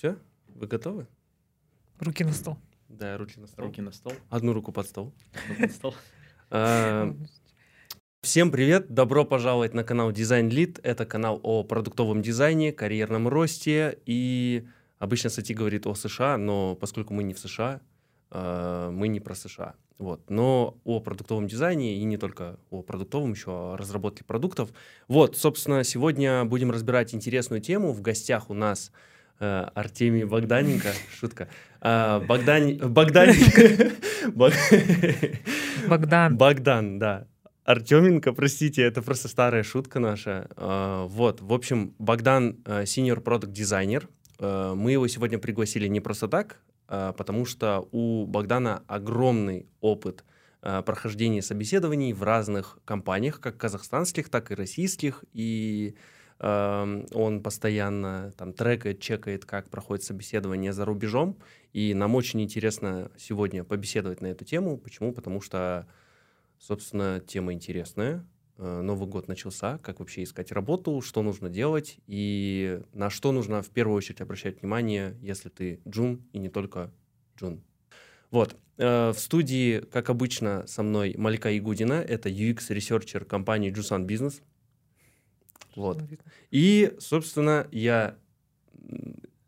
Все? Вы готовы? Руки на стол. Да, руки на стол. Руки на стол. Одну руку под стол. Одну под стол. А, Всем привет! Добро пожаловать на канал Design Lead. Это канал о продуктовом дизайне, карьерном росте. И обычно Сати говорит о США, но поскольку мы не в США, а, мы не про США. Вот. Но о продуктовом дизайне и не только о продуктовом, еще о разработке продуктов. Вот, собственно, сегодня будем разбирать интересную тему. В гостях у нас э, Артемий Богданенко. Шутка. А, Богдан... Богданенко. Бог- Богдан. Богдан, да. Артеменко, простите, это просто старая шутка наша. А, Вот, в общем, Богдан э, senior продукт дизайнер. Мы его сегодня пригласили не просто так, потому что у Богдана огромный опыт э, прохождения собеседований в разных компаниях, как казахстанских, так и российских, и он постоянно там трекает, чекает, как проходит собеседование за рубежом, и нам очень интересно сегодня побеседовать на эту тему. Почему? Потому что Собственно, тема интересная. Э, Новый год начался, как вообще искать работу, что нужно делать и на что нужно в первую очередь обращать внимание, если ты джун и не только джун. Вот. э, В студии, как обычно, со мной Малика Игудина, это UX-researcher компании Jusan Business. Вот. И, собственно, я...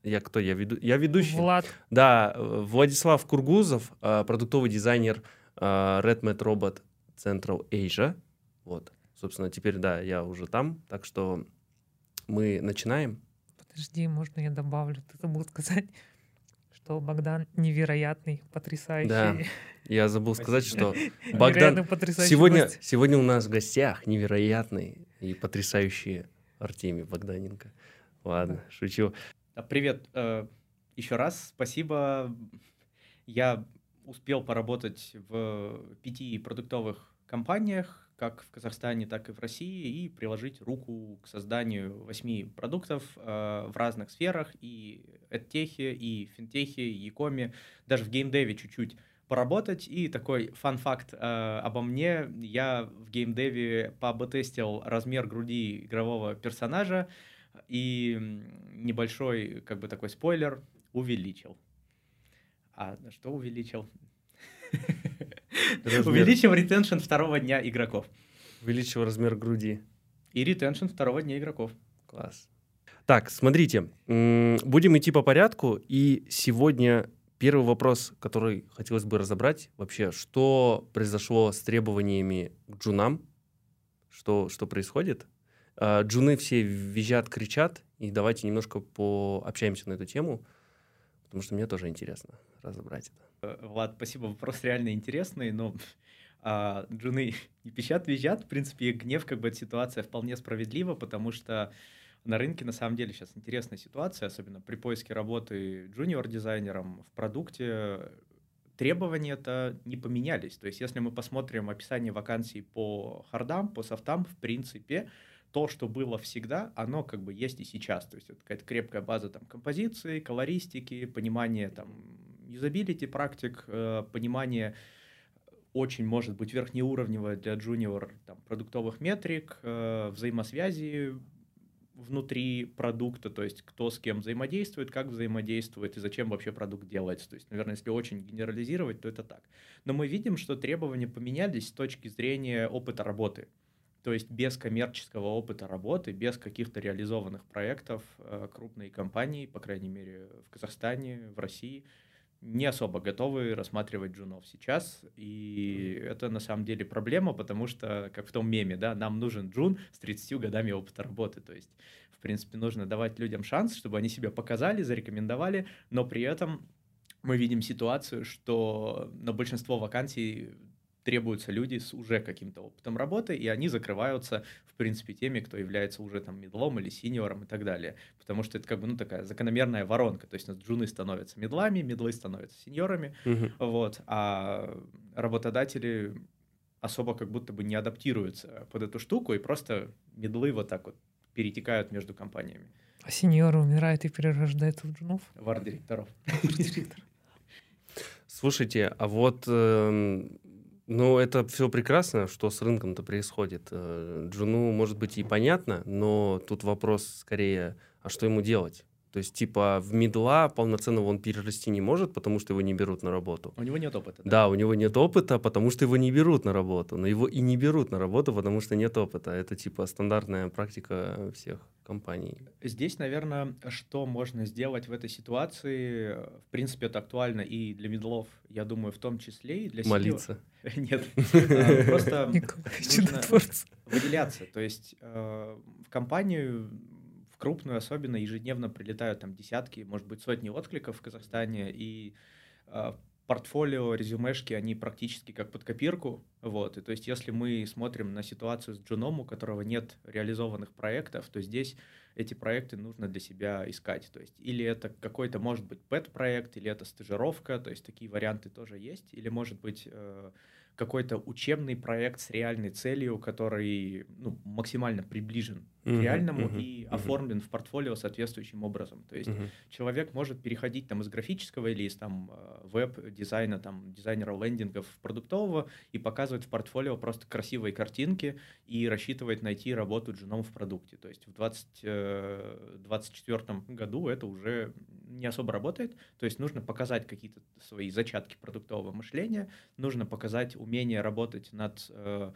Я кто? Я, веду, я ведущий. Влад. Да, Владислав Кургузов, э, продуктовый дизайнер э, Red Mad Robot Central Asia. Вот, собственно, теперь, да, я уже там, так что мы начинаем. Подожди, можно я добавлю? Ты забыл сказать, что Богдан невероятный, потрясающий. Да, Я забыл сказать, что Богдан... Сегодня, сегодня у нас в гостях невероятный и потрясающий Артемий Богданенко. Ладно, шучу. А, Привет. э, Еще раз спасибо. Я успел поработать в пяти продуктовых компаниях, как в Казахстане, так и в России, и приложить руку к созданию восьми продуктов э, в разных сферах, и эдтехе, и финтехе, и якоме, даже в геймдеве чуть-чуть поработать. И такой фан-факт э, обо мне. Я в геймдеве поаб-тестил размер груди игрового персонажа, и небольшой, как бы такой спойлер, увеличил. А что увеличил? Увеличил ретеншн второго дня игроков. Увеличил размер груди. И ретеншн второго дня игроков. Класс. Так, смотрите, будем идти по порядку, и сегодня первый вопрос, который хотелось бы разобрать, вообще, что произошло с требованиями к джунам, что, что происходит. А, Джуны все визжат, кричат, и давайте немножко пообщаемся на эту тему, потому что мне тоже интересно разобрать это. Э, Влад, спасибо, вопрос реально интересный, но а, джуны не пищат, визжат. В принципе, гнев, как бы, эта ситуация вполне справедлива, потому что на рынке на самом деле сейчас интересная ситуация, особенно при поиске работы джуниор-дизайнером в продукте. Требования-то не поменялись. То есть, если мы посмотрим описание вакансий по хардам, по софтам, в принципе, то, что было всегда, оно как бы есть и сейчас. То есть это какая-то крепкая база там композиции, колористики, понимание там юзабилити практик, э, понимание очень может быть верхнеуровневое для джуниор там, продуктовых метрик, э, взаимосвязи внутри продукта, то есть кто с кем взаимодействует, как взаимодействует и зачем вообще продукт делается. То есть, наверное, если очень генерализировать, то это так. Но мы видим, что требования поменялись с точки зрения опыта работы. То есть без коммерческого опыта работы, без каких-то реализованных проектов э, крупные компании, по крайней мере в Казахстане, в России, не особо готовы рассматривать джунов сейчас. И это на самом деле проблема, потому что, как в том меме, да, нам нужен джун с 30 годами опыта работы. То есть, в принципе, нужно давать людям шанс, чтобы они себя показали, зарекомендовали, но при этом мы видим ситуацию, что на большинство вакансий требуются люди с уже каким-то опытом работы, и они закрываются, в принципе, теми, кто является уже там медлом или синьором и так далее. Потому что это как бы, ну, такая закономерная воронка. То есть у нас джуны становятся медлами, медлы становятся сеньорами, Мгм. вот, а работодатели особо как будто бы не адаптируются под эту штуку, и просто медлы вот так вот перетекают между компаниями. А сеньор умирает и перерождается в джунов. В арт-директоров. Слушайте, а вот, эм, ну, это все прекрасно, что с рынком-то происходит. Э, Джуну, может быть, и понятно, но тут вопрос скорее, а что ему делать? То есть, типа, в мидла полноценного он перерасти не может, потому что его не берут на работу. У него нет опыта. Да, у него нет опыта, потому что его не берут на работу. Но его и не берут на работу, потому что нет опыта. Это, типа, стандартная практика всех компаний. Здесь, наверное, что можно сделать в этой ситуации? В принципе, это актуально и для медлов, я думаю, в том числе и для Молиться. Нет. Просто выделяться. То есть э, в компанию крупную особенно ежедневно прилетают там десятки, может быть, сотни откликов в Казахстане, и э, портфолио, резюмешки, они практически как под копирку. Вот. И то есть если мы смотрим на ситуацию с Джуном, у которого нет реализованных проектов, то здесь эти проекты нужно для себя искать. То есть или это какой-то, может быть, pet-проект, или это стажировка, то есть такие варианты тоже есть, или может быть э, какой-то учебный проект с реальной целью, который ну, максимально приближен к реальному мгм, и мгм. оформлен в портфолио соответствующим образом. То есть Мгм. человек может переходить там из графического или из там э, веб-дизайна, там дизайнера лендингов продуктового и показывать в портфолио просто красивые картинки и рассчитывать найти работу джуном в продукте. То есть в 2024 году это уже не особо работает. То есть нужно показать какие-то свои зачатки продуктового мышления, нужно показать умение работать над э,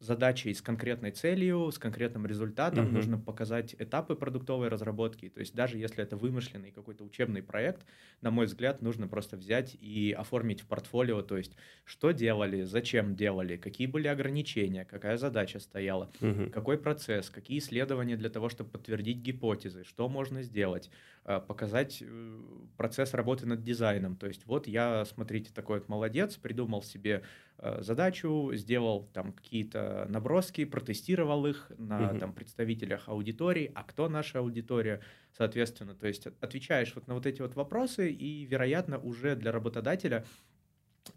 задачей с конкретной целью, с конкретным результатом, Мгм. нужно показать этапы продуктовой разработки. То есть даже если это вымышленный какой-то учебный проект, на мой взгляд, нужно просто взять и оформить в портфолио, то есть что делали, зачем делали, какие были ограничения, какая задача стояла, Мгм. какой процесс, какие исследования для того, чтобы подтвердить гипотезы, что можно сделать, э, показать э, процесс работы над дизайном. То есть вот я, смотрите, такой вот молодец, придумал себе задачу, сделал там какие-то наброски, протестировал их на Мгм. там представителях аудитории, а кто наша аудитория, соответственно. То есть от- отвечаешь вот на вот эти вот вопросы, и, вероятно, уже для работодателя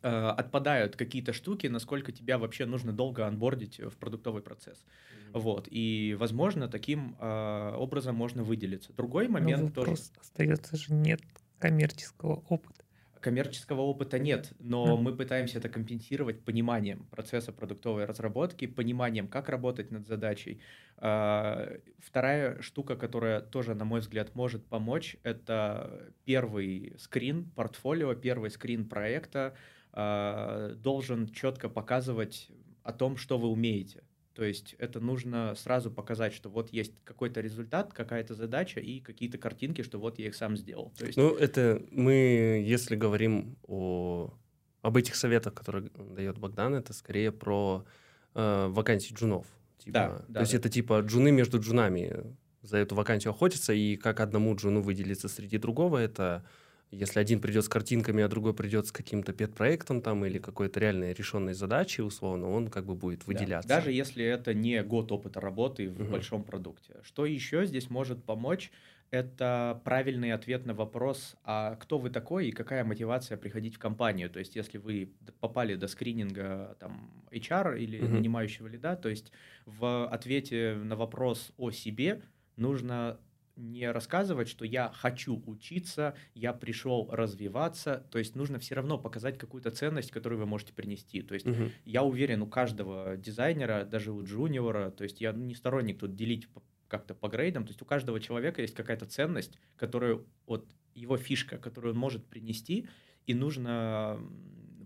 э, отпадают какие-то штуки, насколько тебя вообще нужно долго анбордить в продуктовый процесс. Вот. И, возможно, таким э, образом можно выделиться. Другой Но момент тоже. остается же нет коммерческого опыта. Коммерческого опыта нет, но мы пытаемся это компенсировать пониманием процесса продуктовой разработки, пониманием, как работать над задачей. А, Вторая штука, которая тоже, на мой взгляд, может помочь, это первый скрин портфолио, первый скрин проекта а, должен четко показывать о том, что вы умеете. То есть это нужно сразу показать, что вот есть какой-то результат, какая-то задача и какие-то картинки, что вот я их сам сделал. То есть Ну, это мы, если говорим о, об этих советах, которые дает Богдан, это скорее про э, вакансии джунов. Типа, Да, то да, есть да. это типа джуны между джунами за эту вакансию охотятся, и как одному джуну выделиться среди другого, это если один придет с картинками, а другой придет с каким-то пет-проектом там или какой-то реальной решенной задачей, условно, он как бы будет Да, выделяться. Даже если это не год опыта работы в Мгм. большом продукте. Что еще здесь может помочь? Это правильный ответ на вопрос, а кто вы такой и какая мотивация приходить в компанию. То есть, если вы попали до скрининга там, HR или Мгм. нанимающего лида, то есть в ответе на вопрос о себе нужно не рассказывать, что я хочу учиться, я пришел развиваться, то есть нужно все равно показать какую-то ценность, которую вы можете принести. То есть Мгм. я уверен, у каждого дизайнера, даже у джуниора, то есть я не сторонник тут делить как-то по грейдам, то есть у каждого человека есть какая-то ценность, которую, вот его фишка, которую он может принести, и нужно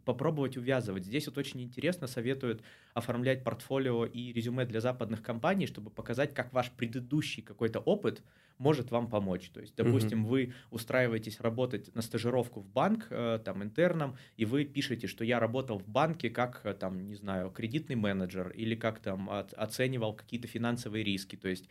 попробовать увязывать. Здесь вот очень интересно советуют оформлять портфолио и резюме для западных компаний, чтобы показать, как ваш предыдущий какой-то опыт может вам помочь. То есть, допустим, вы устраиваетесь работать на стажировку в банк, э, там, интерном, и вы пишете, что я работал в банке как, э, там, не знаю, кредитный менеджер или как там оценивал какие-то финансовые риски. То есть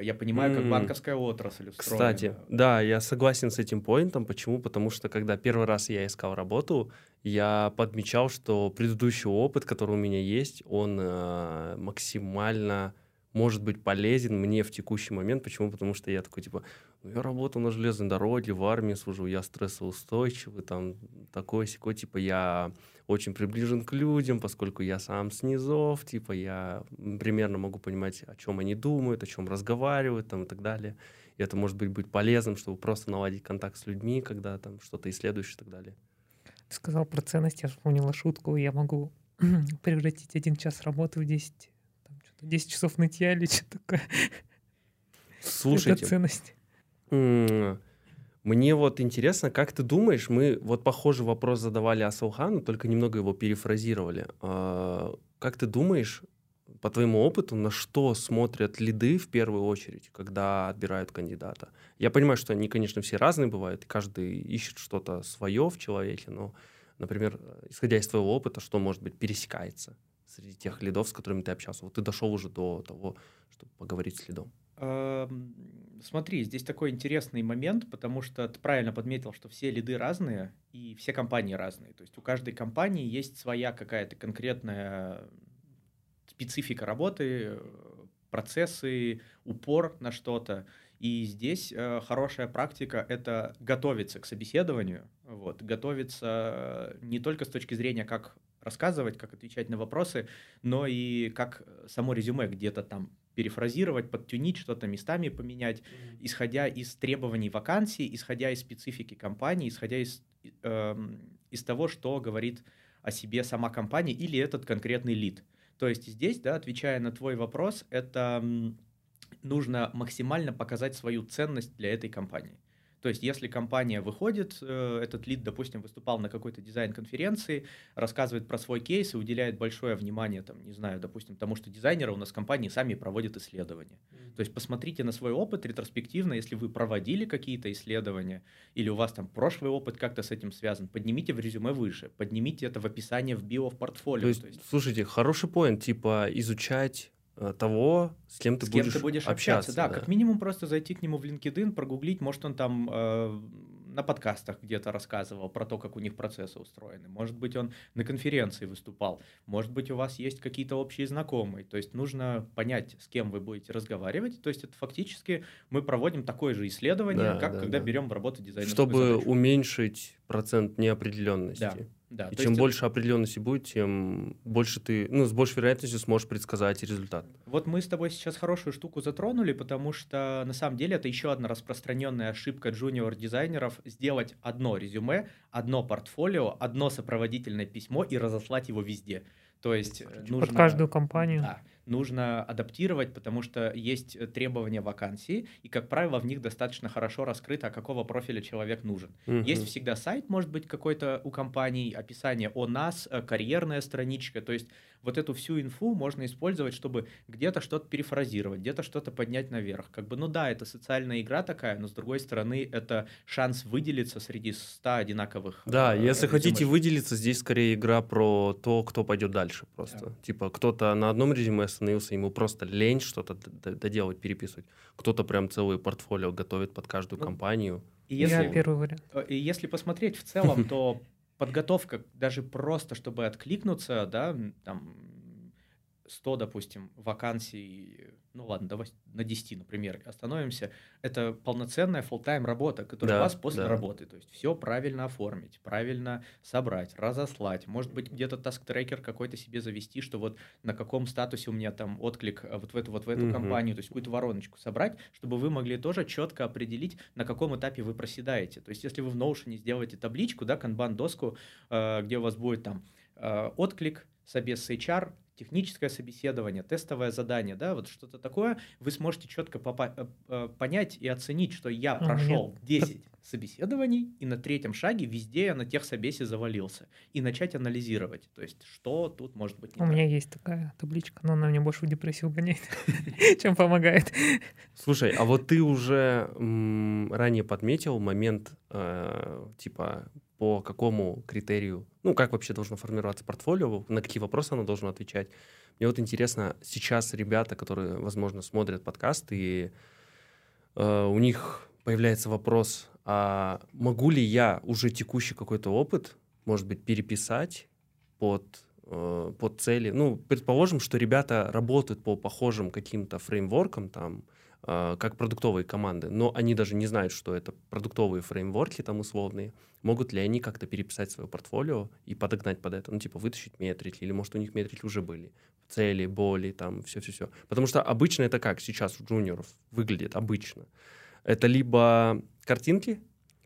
я понимаю, как банковская отрасль устроена. Кстати, да, я согласен с этим поинтом. Почему? Потому что когда первый раз я искал работу, я подмечал, что предыдущий опыт, который у меня есть, он э, максимально может быть полезен мне в текущий момент. Почему? Потому что я такой, типа, ну, я работал на железной дороге, в армии служу, я стрессоустойчивый, там, такой секой, типа, я очень приближен к людям, поскольку я сам с низов, типа, я примерно могу понимать, о чем они думают, о чем разговаривают, там, и так далее. И это может быть, быть полезным, чтобы просто наладить контакт с людьми, когда там что-то исследуешь и так далее. Ты сказал про ценность, я вспомнила шутку, я могу превратить один час работы в 10, там, что-то 10 часов нытья или что такое. Это Слушайте, ценность. Мне вот интересно, как ты думаешь, мы вот похожий вопрос задавали Асаухану, только немного его перефразировали. А, как ты думаешь, по твоему опыту, на что смотрят лиды в первую очередь, когда отбирают кандидата? Я понимаю, что они, конечно, все разные бывают, каждый ищет что-то свое в человеке, но, например, исходя из твоего опыта, что, может быть, пересекается среди тех лидов, с которыми ты общался? Вот ты дошел уже до того, чтобы поговорить с лидом. Смотри, здесь такой интересный момент, потому что ты правильно подметил, что все лиды разные и все компании разные. То есть у каждой компании есть своя какая-то конкретная специфика работы, процессы, упор на что-то. И здесь э, хорошая практика — это готовиться к собеседованию, вот, готовиться не только с точки зрения, как рассказывать, как отвечать на вопросы, но и как само резюме где-то там перефразировать, подтюнить, что-то местами поменять, исходя из требований вакансии, исходя из специфики компании, исходя из, э, из того, что говорит о себе сама компания или этот конкретный лид. То есть здесь, да, отвечая на твой вопрос, это нужно максимально показать свою ценность для этой компании. То есть, если компания выходит, э, этот лид, допустим, выступал на какой-то дизайн-конференции, рассказывает про свой кейс и уделяет большое внимание, там, не знаю, допустим, тому, что дизайнеры у нас в компании сами проводят исследования. Mm-hmm. То есть, посмотрите на свой опыт ретроспективно, если вы проводили какие-то исследования, или у вас там прошлый опыт как-то с этим связан, поднимите в резюме выше, поднимите это в описание в био, в портфолио. То есть, то есть... слушайте, хороший поинт, типа изучать того, с кем ты, с кем будешь, ты будешь общаться. общаться да, да, как минимум просто зайти к нему в LinkedIn, прогуглить, может он там э, на подкастах где-то рассказывал про то, как у них процессы устроены. Может быть, он на конференции выступал. Может быть, у вас есть какие-то общие знакомые. То есть нужно понять, с кем вы будете разговаривать. То есть это фактически мы проводим такое же исследование, да, как да, когда да. берем в работу дизайнерскую Чтобы задачу. уменьшить процент неопределенности. Да. Да, и чем есть... больше определенности будет, тем больше ты, ну, с большей вероятностью сможешь предсказать результат. Вот мы с тобой сейчас хорошую штуку затронули, потому что на самом деле это еще одна распространенная ошибка джуниор-дизайнеров сделать одно резюме, одно портфолио, одно сопроводительное письмо и разослать его везде. То есть э, нужно... Под каждую компанию. Да нужно адаптировать, потому что есть э, требования вакансии, и, как правило, в них достаточно хорошо раскрыто, а какого профиля человек нужен. Угу. Есть всегда сайт, может быть, какой-то у компании, описание о нас, э, карьерная страничка, то есть вот эту всю инфу можно использовать, чтобы где-то что-то перефразировать, где-то что-то поднять наверх. Как бы, ну да, это социальная игра такая, но с другой стороны, это шанс выделиться среди 100 одинаковых. Да, э, если хотите выделиться, здесь скорее игра про то, кто пойдет дальше просто. Да. Типа кто-то на одном резюме остановился, ему просто лень что-то доделать, переписывать. Кто-то прям целое портфолио готовит под каждую ну, компанию. И если, Я первый вариант. Э, и если посмотреть в целом, то подготовка даже просто, чтобы откликнуться, да, там 100, допустим, вакансий, ну ладно, давай на 10, например, остановимся, это полноценная full-time работа, которая да, у вас после да. работы. То есть все правильно оформить, правильно собрать, разослать. Может быть, где-то task-tracker какой-то себе завести, что вот на каком статусе у меня там отклик э, вот в эту, вот в эту угу. компанию, то есть какую-то вороночку собрать, чтобы вы могли тоже четко определить, на каком этапе вы проседаете. То есть если вы в Notion сделаете табличку, да, канбан-доску, э, где у вас будет там э, отклик, собес HR, техническое собеседование, тестовое задание, да, вот что-то такое, вы сможете четко попа- э, понять и оценить, что я прошел нет. 10 собеседований, и на третьем шаге везде я на тех собесе завалился. И начать анализировать, то есть что тут может быть У так. меня есть такая табличка, но она мне больше в депрессию гоняет, чем помогает. Слушай, а вот ты уже ранее подметил момент, э, типа, по какому критерию, ну, как вообще должно формироваться портфолио, на какие вопросы оно должно отвечать. Мне вот интересно, сейчас ребята, которые, возможно, смотрят подкаст, и э, у них появляется вопрос, а могу ли я уже текущий какой-то опыт, может быть, переписать под, э, под цели? Ну, предположим, что ребята работают по похожим каким-то фреймворкам, там, как продуктовые команды, но они даже не знают, что это продуктовые фреймворки там условные. Могут ли они как-то переписать свое портфолио и подогнать под это? Ну, типа, вытащить метрики, или, может, у них метрики уже были. Цели, боли, там, все-все-все. Потому что обычно это как сейчас у джуниоров выглядит обычно. Это либо картинки,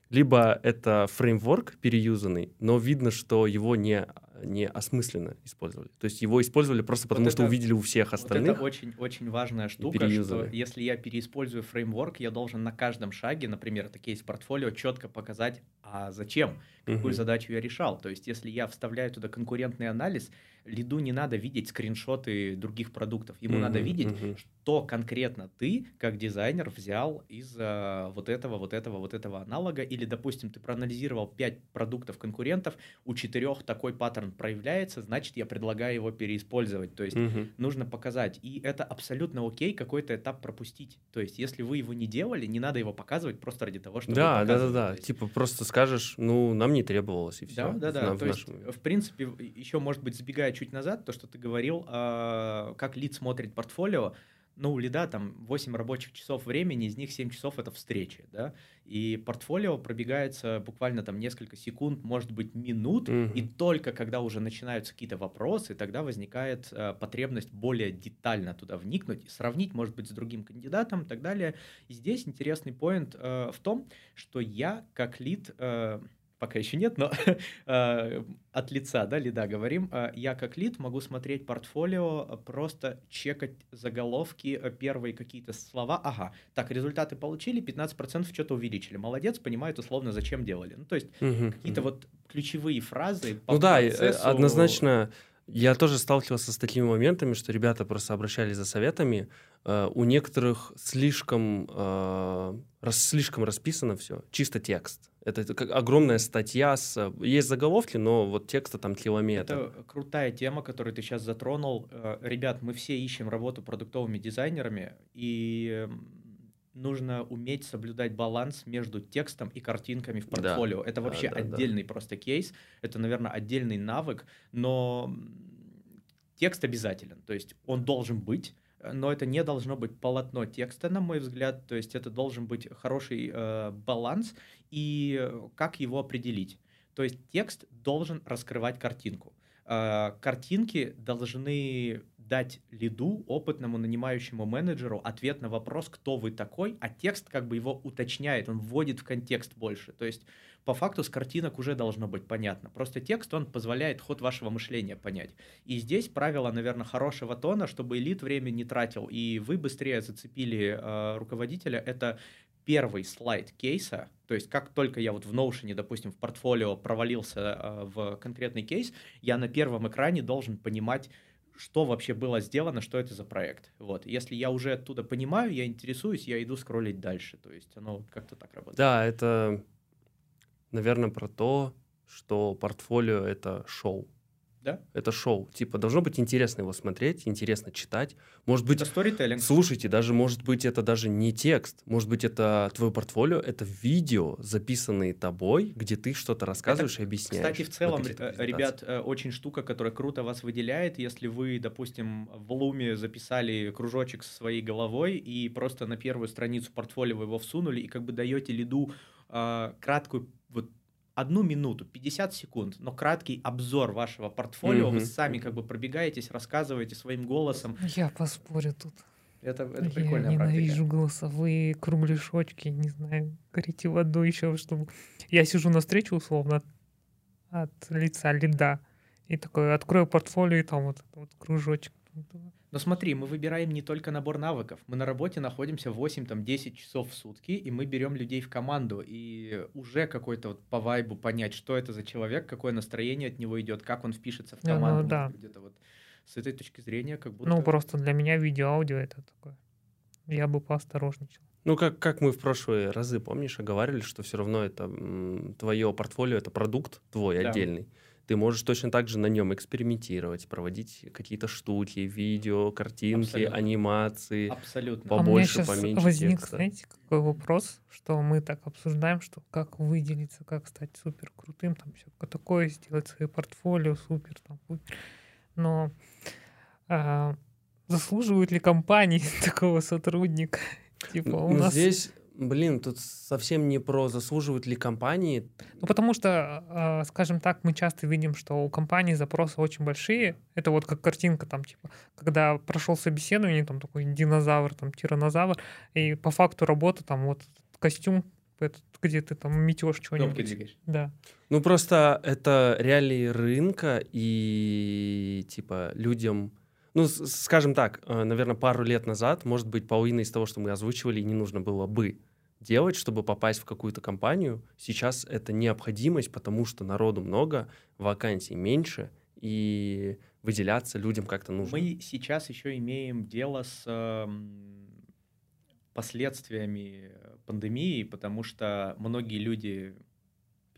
либо это фреймворк переюзанный, но видно, что его не неосмысленно использовали. То есть его использовали просто потому, Вот что это- увидели у всех остальных. Вот это очень, очень важная штука, что если я переиспользую фреймворк, я должен на каждом шаге, например, это кейс-портфолио, четко показать, а зачем, какую Мгм. задачу я решал. То есть если я вставляю туда конкурентный анализ, лиду не надо видеть скриншоты других продуктов. Ему надо Мгм, видеть, мгм. что конкретно ты, как дизайнер, взял из а, вот этого, вот этого, вот этого аналога. Или, допустим, ты проанализировал 5 продуктов конкурентов, у четырех такой паттерн проявляется, значит, я предлагаю его переиспользовать. То есть Мгм. нужно показать. И это абсолютно окей какой-то этап пропустить. То есть, если вы его не делали, не надо его показывать просто ради того, чтобы Да, да, да, да. Типа просто скажешь, ну, нам не требовалось, и все. Да, да, да. То есть, в принципе, в- еще, может быть, забегая чуть назад, то, что ты говорил, а, как лид смотрит портфолио, ну, у лида там 8 рабочих часов времени, из них 7 часов это встречи, да, и портфолио пробегается буквально там несколько секунд, может быть, минут, и только когда уже начинаются какие-то вопросы, тогда возникает э, потребность более детально туда вникнуть, сравнить, может быть, с другим кандидатом и так далее. И здесь интересный поинт э, в том, что я как лид, э, пока еще нет, но э, от лица, да, лида говорим, э, я как лид могу смотреть портфолио, э, просто чекать заголовки, первые какие-то слова, ага, так, результаты получили, 15% что-то увеличили, молодец, понимают условно, зачем делали. Ну, то есть какие-то вот ключевые фразы по Ну да, процессу. однозначно. Я тоже сталкивался с такими моментами, что ребята просто обращались за советами. Э, У некоторых слишком, э, рас- слишком расписано все, чисто текст. Это как огромная статья, с, есть заголовки, но вот текста там километр. Это крутая тема, которую ты сейчас затронул. Э, Ребят, мы все ищем работу продуктовыми дизайнерами, и м, нужно уметь соблюдать баланс между текстом и картинками в Да. портфолио. Это Да, вообще да, да. отдельный просто кейс, это, наверное, отдельный навык, но текст обязателен, то есть он должен быть, но это не должно быть полотно текста, на мой взгляд, то есть это должен быть хороший э, баланс, и э, как его определить? То есть текст должен раскрывать картинку. Э, Картинки должны дать лиду, опытному нанимающему менеджеру, ответ на вопрос, кто вы такой, а текст как бы его уточняет, он вводит в контекст больше. То есть по факту с картинок уже должно быть понятно. Просто текст, он позволяет ход вашего мышления понять. И здесь правило, наверное, хорошего тона, чтобы элит время не тратил, и вы быстрее зацепили э, руководителя, это первый слайд кейса, то есть как только я вот в Notion, допустим, в портфолио провалился э, в конкретный кейс, я на первом экране должен понимать, что вообще было сделано, что это за проект. Вот. Если я уже оттуда понимаю, я интересуюсь, я иду скроллить дальше. То есть оно как-то так работает. Да, это, наверное, про то, что портфолио — это шоу. Да? Это шоу. Типа, должно быть интересно его смотреть, интересно читать. Может быть, Это сторителлинг. Слушайте, даже может быть это даже не текст, может быть это твое портфолио, это видео, записанные тобой, где ты что-то рассказываешь и объясняешь. Кстати, в целом, э, презентациях. ребят, э, очень штука, которая круто вас выделяет, если вы, допустим, в Луме записали кружочек со своей головой и просто на первую страницу портфолио вы его всунули и как бы даете лиду э, краткую вот одну минуту, 50 секунд, но краткий обзор вашего портфолио, вы Мгм. сами как бы пробегаетесь, рассказываете своим голосом. Я поспорю тут. Это, это Я прикольная ненавижу практика. голосовые кругляшочки, не знаю, горите в аду еще, чтобы... Я сижу на встрече условно от, лица лида, и такой открою портфолио, и там вот этот вот кружочек. Но смотри, мы выбираем не только набор навыков. Мы на работе находимся 8-10 часов в сутки, и мы берем людей в команду. И уже какой-то вот по вайбу понять, что это за человек, какое настроение от него идет, как он впишется в Не, ну команду. да. Может, Где-то вот с этой точки зрения как будто... Ну, просто для меня видео-аудио это такое. Я бы поосторожничал. Ну, как, как мы в прошлые разы, помнишь, оговаривали, что все равно это м, твое портфолио, это продукт твой Да. отдельный. Ты можешь точно так же на нем экспериментировать, проводить какие-то штуки, видео, картинки, Абсолютно. анимации. Абсолютно. а у меня Побольше, сейчас поменьше возник, текста. знаете, какой вопрос, что мы так обсуждаем, что как выделиться, как стать супер крутым, там все такое, сделать свое портфолио супер, там. Но а, заслуживают ли компании такого сотрудника? Типа у Ну, нас... здесь, блин, тут совсем не про заслуживают ли компании. Ну, потому что, а, скажем так, мы часто видим, что у компаний запросы очень большие. Это вот как картинка там, типа, когда прошел собеседование, там такой динозавр, там тиранозавр, и по факту работы там вот костюм этот, где ты там метешь что-нибудь. двигаешь. Да. Ну, просто это реалии рынка, и, типа, людям... Ну, скажем так, наверное, пару лет назад, может быть, половина из того, что мы озвучивали, не нужно было бы делать, чтобы попасть в какую-то компанию. Сейчас это необходимость, потому что народу много, вакансий меньше, и выделяться людям как-то нужно. Мы сейчас еще имеем дело с эм, последствиями пандемии, потому что многие люди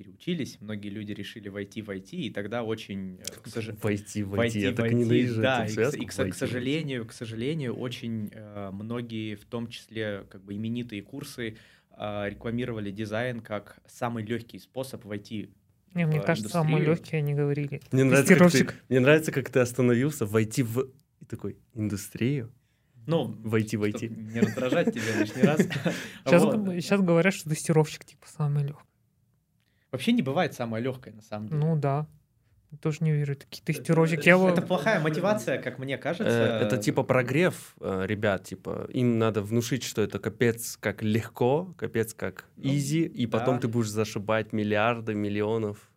переучились, многие люди решили войти в IT, и тогда очень, э, к сожалению, Войти, войти, войти, я так войти, ненавижу да, эту и, к- связку, и к, со- к войти. сожалению, к сожалению, очень э, многие, в том числе как бы именитые курсы, э, рекламировали дизайн как самый легкий способ войти. Не, мне в кажется, самые индустрию. легкие они говорили. Мне нравится, как ты, мне нравится, как ты остановился, войти в и такой индустрию, Ну, войти, войти. не раздражать тебя лишний раз. Сейчас, Вот. сейчас говорят, что тестировщик типа самый легкий. Вообще не бывает самое легкое, на самом деле. Ну да. Тоже не верю. Такие тестировщики. Это вот- плохая мотивация, как мне кажется. Э, Это типа прогрев э, ребят, типа им надо внушить, что это капец как легко, капец как Ну, изи, и потом да. ты будешь зашибать миллиарды, миллионов.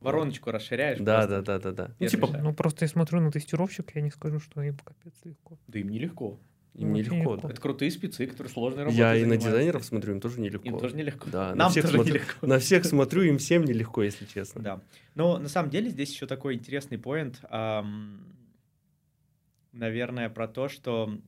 Вороночку расширяешь. Да, просто. да, да, да, да. Ну, типа. Ну просто я смотрю на тестировщик, я не скажу, что им капец легко. Да им нелегко. Им нелегко, легко. да. Это крутые спецы, которые сложной работой Я и на дизайнеров смотрю, им тоже нелегко. Им тоже нелегко. Да, на Нам всех тоже смотрю. нелегко. На всех смотрю, им всем нелегко, если честно. Да. Но на самом деле здесь еще такой интересный поинт, ам, наверное, про то, что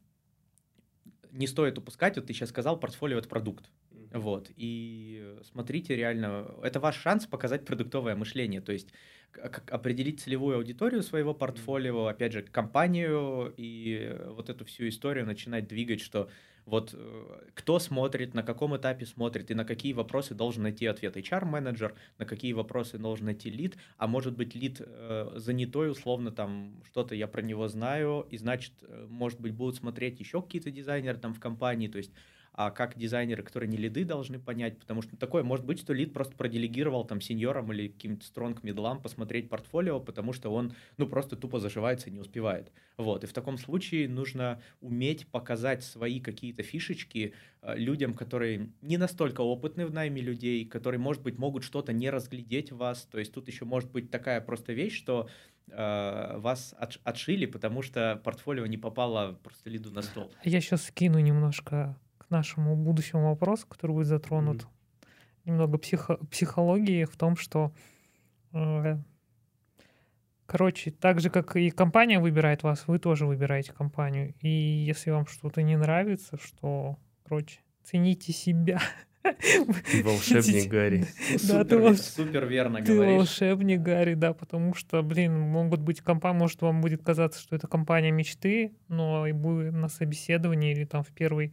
не стоит упускать, вот ты сейчас сказал, портфолио — это продукт. Вот. И смотрите, реально, это ваш шанс показать продуктовое мышление, то есть определить целевую аудиторию своего портфолио, опять же, компанию и вот эту всю историю начинать двигать, что вот э, кто смотрит, на каком этапе смотрит и на какие вопросы должен найти ответ. HR-менеджер, на какие вопросы должен найти лид, а может быть лид э, занятой, условно там что-то я про него знаю, и значит, э, может быть, будут смотреть еще какие-то дизайнеры там в компании, то есть а как дизайнеры, которые не лиды, должны понять, потому что такое может быть, что лид просто проделегировал там сеньорам или каким-то стронг медлам посмотреть портфолио, потому что он, ну, просто тупо зашивается и не успевает. Вот, и в таком случае нужно уметь показать свои какие-то фишечки э, людям, которые не настолько опытны в найме людей, которые, может быть, могут что-то не разглядеть в вас, то есть тут еще может быть такая просто вещь, что э, вас отш- отшили, потому что портфолио не попало просто лиду на стол. Я сейчас скину немножко к нашему будущему вопросу, который будет затронут. Немного психо- психологии в том, что э, Короче, так же, как и компания выбирает вас, вы тоже выбираете компанию. И если вам что-то не нравится, что, короче, цените себя. Волшебник Гарри. Да, ты Супер, волш- супер верно Ты говоришь. волшебник, Гарри, да, потому что, блин, могут быть компании, может, вам будет казаться, что это компания мечты, но и будет на собеседовании или там в первый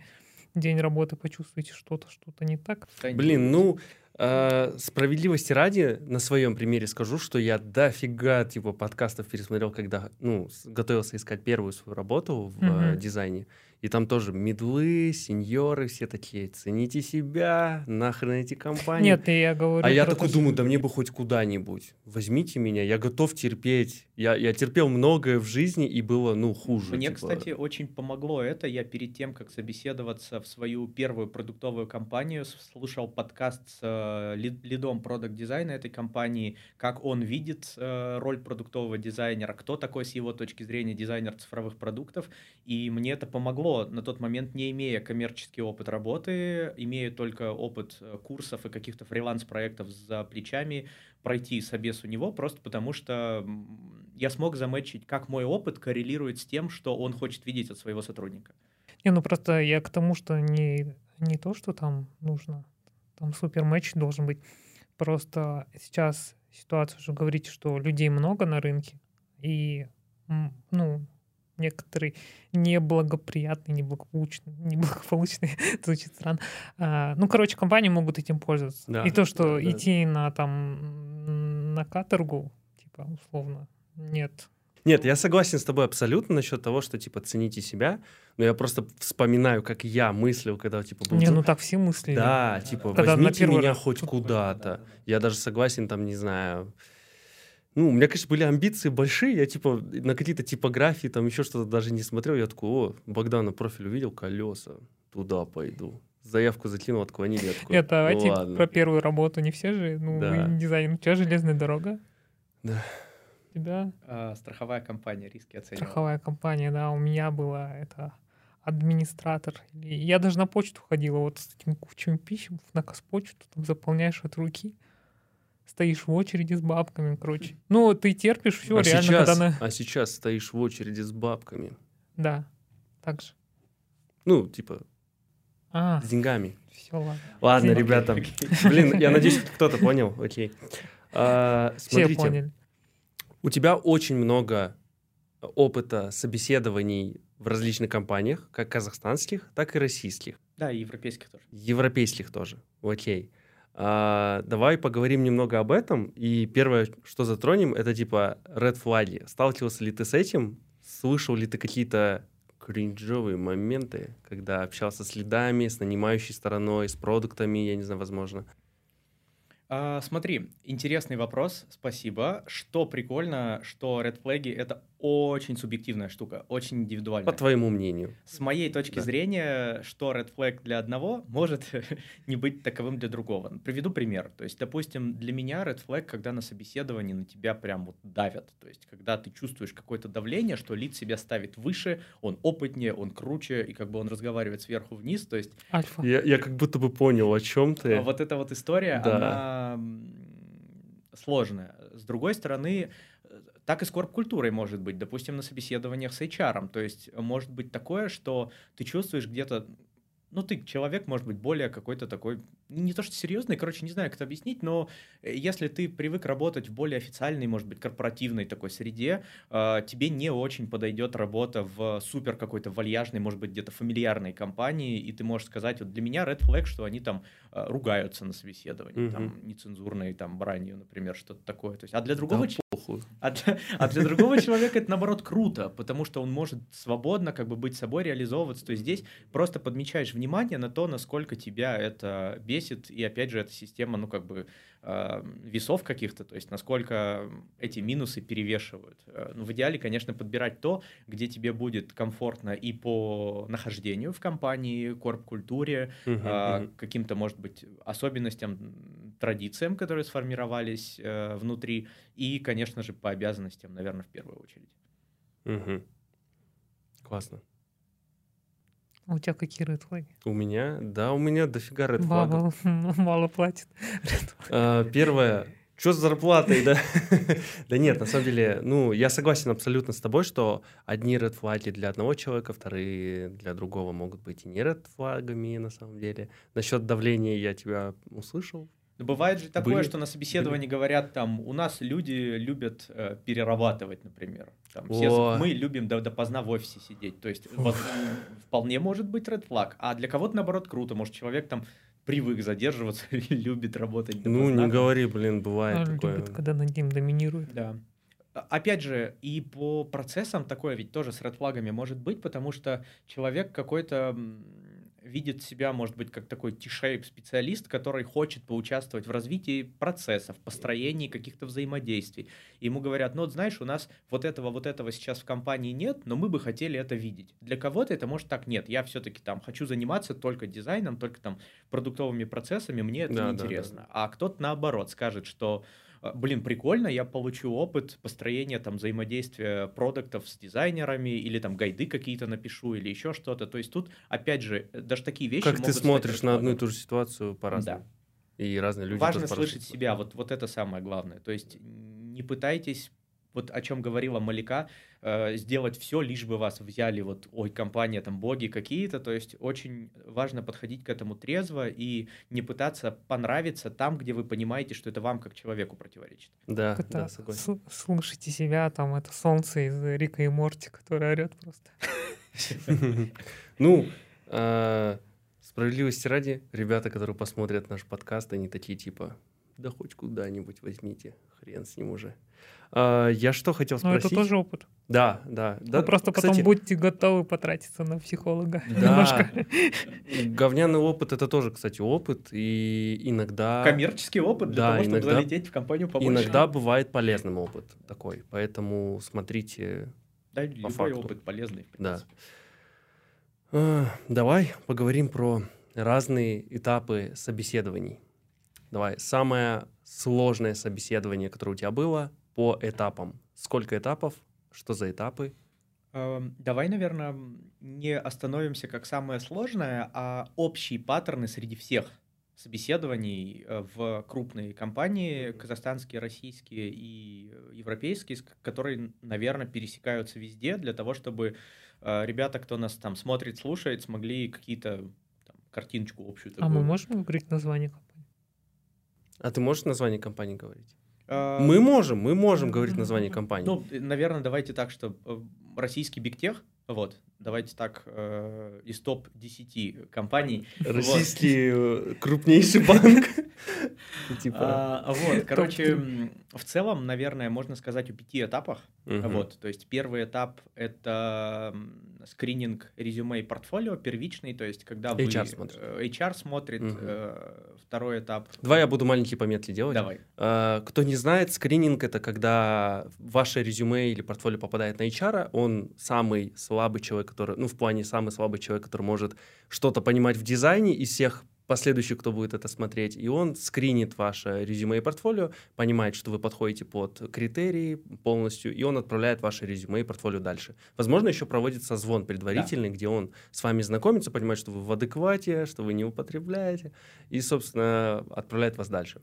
день работы почувствуете что-то, что-то не так. Блин, ну, э, справедливости ради, на своем примере скажу, что я дофига, типа, подкастов пересмотрел, когда, ну, готовился искать первую свою работу в э, Мгм. дизайне. И там тоже медлы, сеньоры, все такие, цените себя, нахрен эти компании. Нет, и я говорю... А я такой то, думаю, да мне бы хоть куда-нибудь. Возьмите меня, я готов терпеть. Я, я терпел многое в жизни, и было, ну, хуже. Мне, типа. кстати, очень помогло это. Я перед тем, как собеседоваться в свою первую продуктовую компанию, слушал подкаст с э, лид- лидом продукт дизайна этой компании, как он видит э, роль продуктового дизайнера, кто такой с его точки зрения дизайнер цифровых продуктов. И мне это помогло на тот момент, не имея коммерческий опыт работы, имея только опыт э, курсов и каких-то фриланс-проектов за плечами, пройти собес у него, просто потому что я смог заметчить, как мой опыт коррелирует с тем, что он хочет видеть от своего сотрудника. Не, ну просто я к тому, что не, не то, что там нужно, там супер матч должен быть. Просто сейчас ситуация уже говорите, что людей много на рынке, и, ну, некоторые неблагоприятные, неблагополучные, неблагополучные, звучит странно. А, ну, короче, компании могут этим пользоваться. Да, И то, что да, да. идти на там на каторгу, типа, условно, нет. Нет, я согласен с тобой абсолютно насчет того, что, типа, цените себя. Но я просто вспоминаю, как я мыслил, когда, типа, был... Не, ну так все мыслили. Да, типа, Когда возьмите меня раз хоть куда-то. Я даже согласен, там, не знаю... Ну, у меня, конечно, были амбиции большие. Я, типа, на какие-то типографии, там, еще что-то даже не смотрел. Я такой, о, Богдана профиль увидел, колеса. Туда пойду. заявку закинул, отклонили. Я такой, Это «Ну давайте ладно». про первую работу. Не все же, ну, Да. дизайнер. У тебя железная дорога. Да. Тебя А, страховая компания риски оценивала. страховая компания, да, у меня была это администратор. Я даже на почту ходила вот с этими кучами писем на Каспочту, там заполняешь от руки, стоишь в очереди с бабками, короче. Ну, ты терпишь все, а, реально, сейчас, когда на... а сейчас стоишь в очереди с бабками. Да, так же. Ну, типа, А, с деньгами. все, ладно. Ладно, Окей. ребята. Окей. Блин, я надеюсь, кто-то понял. Окей. А, Все смотрите, поняли. у тебя очень много опыта собеседований в различных компаниях, как казахстанских, так и российских. Да, и европейских тоже. Европейских тоже. Окей. А, давай поговорим немного об этом. И первое, что затронем, это типа red флаги. Сталкивался ли ты с этим? Слышал ли ты какие-то кринжовые моменты, когда общался с лидами, с нанимающей стороной, с продуктами, я не знаю, возможно. А, смотри, интересный вопрос, спасибо. Что прикольно, что Red Flag это очень субъективная штука, очень индивидуальная. По твоему мнению. С моей точки Да. зрения, что Red Flag для одного может не быть таковым для другого. Приведу пример. То есть, допустим, для меня Red Flag, когда на собеседовании на тебя прям вот давят. То есть, когда ты чувствуешь какое-то давление, что лид себя ставит выше, он опытнее, он круче, и как бы он разговаривает сверху вниз. То есть, Альфа. Я, я как будто бы понял, о чем ты. а вот эта вот история, Да. она м, сложная. С другой стороны, так и с корп-культурой может быть, допустим, на собеседованиях с HR. То есть может быть такое, что ты чувствуешь где-то, ну, ты человек, может быть, более какой-то такой, не то что серьезный, короче, не знаю, как это объяснить, но э, если ты привык работать в более официальной, может быть, корпоративной такой среде, э, тебе не очень подойдет работа в супер какой-то вальяжной, может быть, где-то фамильярной компании, и ты можешь сказать, вот для меня red flag, что они там э, ругаются на собеседовании, Мгм. там нецензурной там бранью, например, что-то такое. То есть, а для другого Да похуй. а для, а для другого человека это наоборот круто, потому что он может свободно как бы быть собой, реализовываться. То есть здесь просто подмечаешь внимание на то, насколько тебя это бесит, и опять же эта система, ну как бы э, весов каких-то, то есть насколько эти минусы перевешивают. Э, Ну, в идеале, конечно, подбирать то, где тебе будет комфортно и по нахождению в компании, корп-культуре, Мгм, а, мгм. каким-то, может быть, особенностям, традициям, которые сформировались э, внутри, и, конечно же, по обязанностям, наверное, в первую очередь. Мгм. Классно. А у тебя какие редфлаги? У меня, да, у меня дофига red флагов. Мало, мало платит. А, Первое, что с зарплатой, да? Да нет, на самом деле, ну, я согласен абсолютно с тобой, что одни флаги для одного человека, вторые для другого могут быть и не red флагами, на самом деле. Насчет давления я тебя услышал. Но бывает же такое, Были- что на собеседовании говорят, там, у нас люди любят э, перерабатывать, например. Там, все, мы любим до- допоздна в офисе сидеть. То есть вот, вполне может быть red flag. А для кого-то, наоборот, круто. Может, человек там привык задерживаться и любит работать Ну, допоздна. не говори, блин, бывает А, такое. Любит, когда над ним доминирует. Да. А- Опять же, и по процессам такое ведь тоже с редфлагами может быть, потому что человек какой-то видит себя, может быть, как такой T-shape специалист, который хочет поучаствовать в развитии процессов, построении каких-то взаимодействий. И ему говорят, ну вот знаешь, у нас вот этого, вот этого сейчас в компании нет, но мы бы хотели это видеть. Для кого-то это может так нет. Я все-таки там хочу заниматься только дизайном, только там продуктовыми процессами, мне это Да, не да, да. А кто-то наоборот скажет, что «А, блин, прикольно, я получу опыт построения там взаимодействия продуктов с дизайнерами, или там гайды какие-то напишу, или еще что-то. То есть тут, опять же, э, даже такие вещи Как ты смотришь на одну и ту же ситуацию по-разному. И разные люди Важно тоже слышать себя, вот, вот это самое главное. То есть не пытайтесь, вот о чем говорила Малика, э, сделать все, лишь бы вас взяли, вот, ой, компания, там, боги какие-то, то есть очень важно подходить к этому трезво и не пытаться понравиться там, где вы понимаете, что это вам как человеку противоречит. Да, Это да, согласен. слушайте себя, там это солнце из Рика и Морти, которое орет просто. Ну, а, справедливости ради, ребята, которые посмотрят наш подкаст, они такие типа, да хоть куда-нибудь возьмите, хрен с ним уже. А, Я что хотел спросить? это тоже опыт. Да, да. да. Вы просто кстати, потом будете готовы потратиться на психолога. Да, Немножко. говняный опыт это тоже, кстати, опыт, и иногда... Коммерческий опыт для Да, того, чтобы иногда- залететь в компанию побольше. Иногда бывает полезным опыт такой, поэтому смотрите. Да, любой факту. опыт полезный, в Да. принципе. А, Давай поговорим про разные этапы собеседований. Давай, самое сложное собеседование, которое у тебя было по этапам. Сколько этапов? Что за этапы? Эм, давай, наверное, не остановимся как самое сложное, а общие паттерны среди всех собеседований э, в крупные компании, казахстанские, российские и европейские, которые, наверное, пересекаются везде для того, чтобы э, ребята, кто нас там смотрит, слушает, смогли какие-то там, картиночку общую. А мы можем говорить название компании? А ты можешь название компании говорить? А... Мы можем, мы можем говорить название компании. Ну, наверное, давайте так, что э, российский бигтех, вот, давайте так, э, из топ-10 компаний. Российский вот. Э, крупнейший банк. типа. а, вот, короче, в целом, наверное, можно сказать о пяти этапах. Угу. Вот, то есть первый этап — это скрининг резюме и портфолио первичный, то есть когда вы... HR смотрит. HR смотрит. Угу. Э, второй этап. Давай я буду маленькие пометки делать. Давай. А, кто не знает, скрининг — это когда ваше резюме или портфолио попадает на HR, он самый слабый человек, который, ну, в плане самый слабый человек, который может что-то понимать в дизайне из всех последующих, кто будет это смотреть, и он скринит ваше резюме и портфолио, понимает, что вы подходите под критерии полностью, и он отправляет ваше резюме и портфолио дальше. Возможно, еще проводится звон предварительный, да. где он с вами знакомится, понимает, что вы в адеквате, что вы не употребляете, и, собственно, отправляет вас дальше.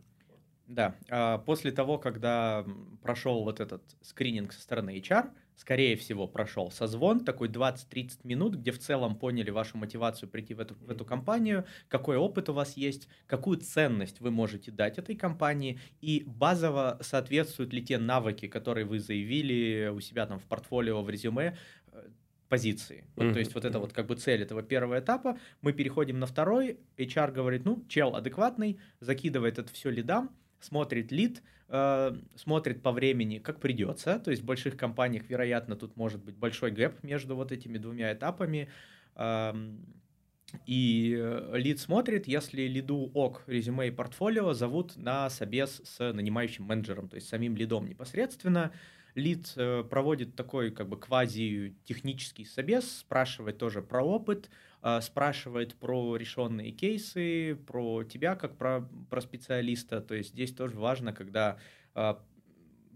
Да, а после того, когда прошел вот этот скрининг со стороны HR, скорее всего, прошел созвон, такой 20-30 минут, где в целом поняли вашу мотивацию прийти в эту, в эту компанию, какой опыт у вас есть, какую ценность вы можете дать этой компании, и базово соответствуют ли те навыки, которые вы заявили у себя там в портфолио, в резюме, э, позиции. Вот, mm-hmm. То есть вот это вот как бы цель этого первого этапа. Мы переходим на второй. HR говорит, ну, чел адекватный, закидывает это все лидам, смотрит лид, э, смотрит по времени, как придется. То есть в больших компаниях, вероятно, тут может быть большой гэп между вот этими двумя этапами. Э, и лид смотрит, если лиду ок, резюме и портфолио зовут на собес с нанимающим менеджером, то есть самим лидом непосредственно. Лид э, проводит такой как бы квази-технический собес, спрашивает тоже про опыт, спрашивает про решенные кейсы, про тебя как про, про специалиста. То есть здесь тоже важно, когда э,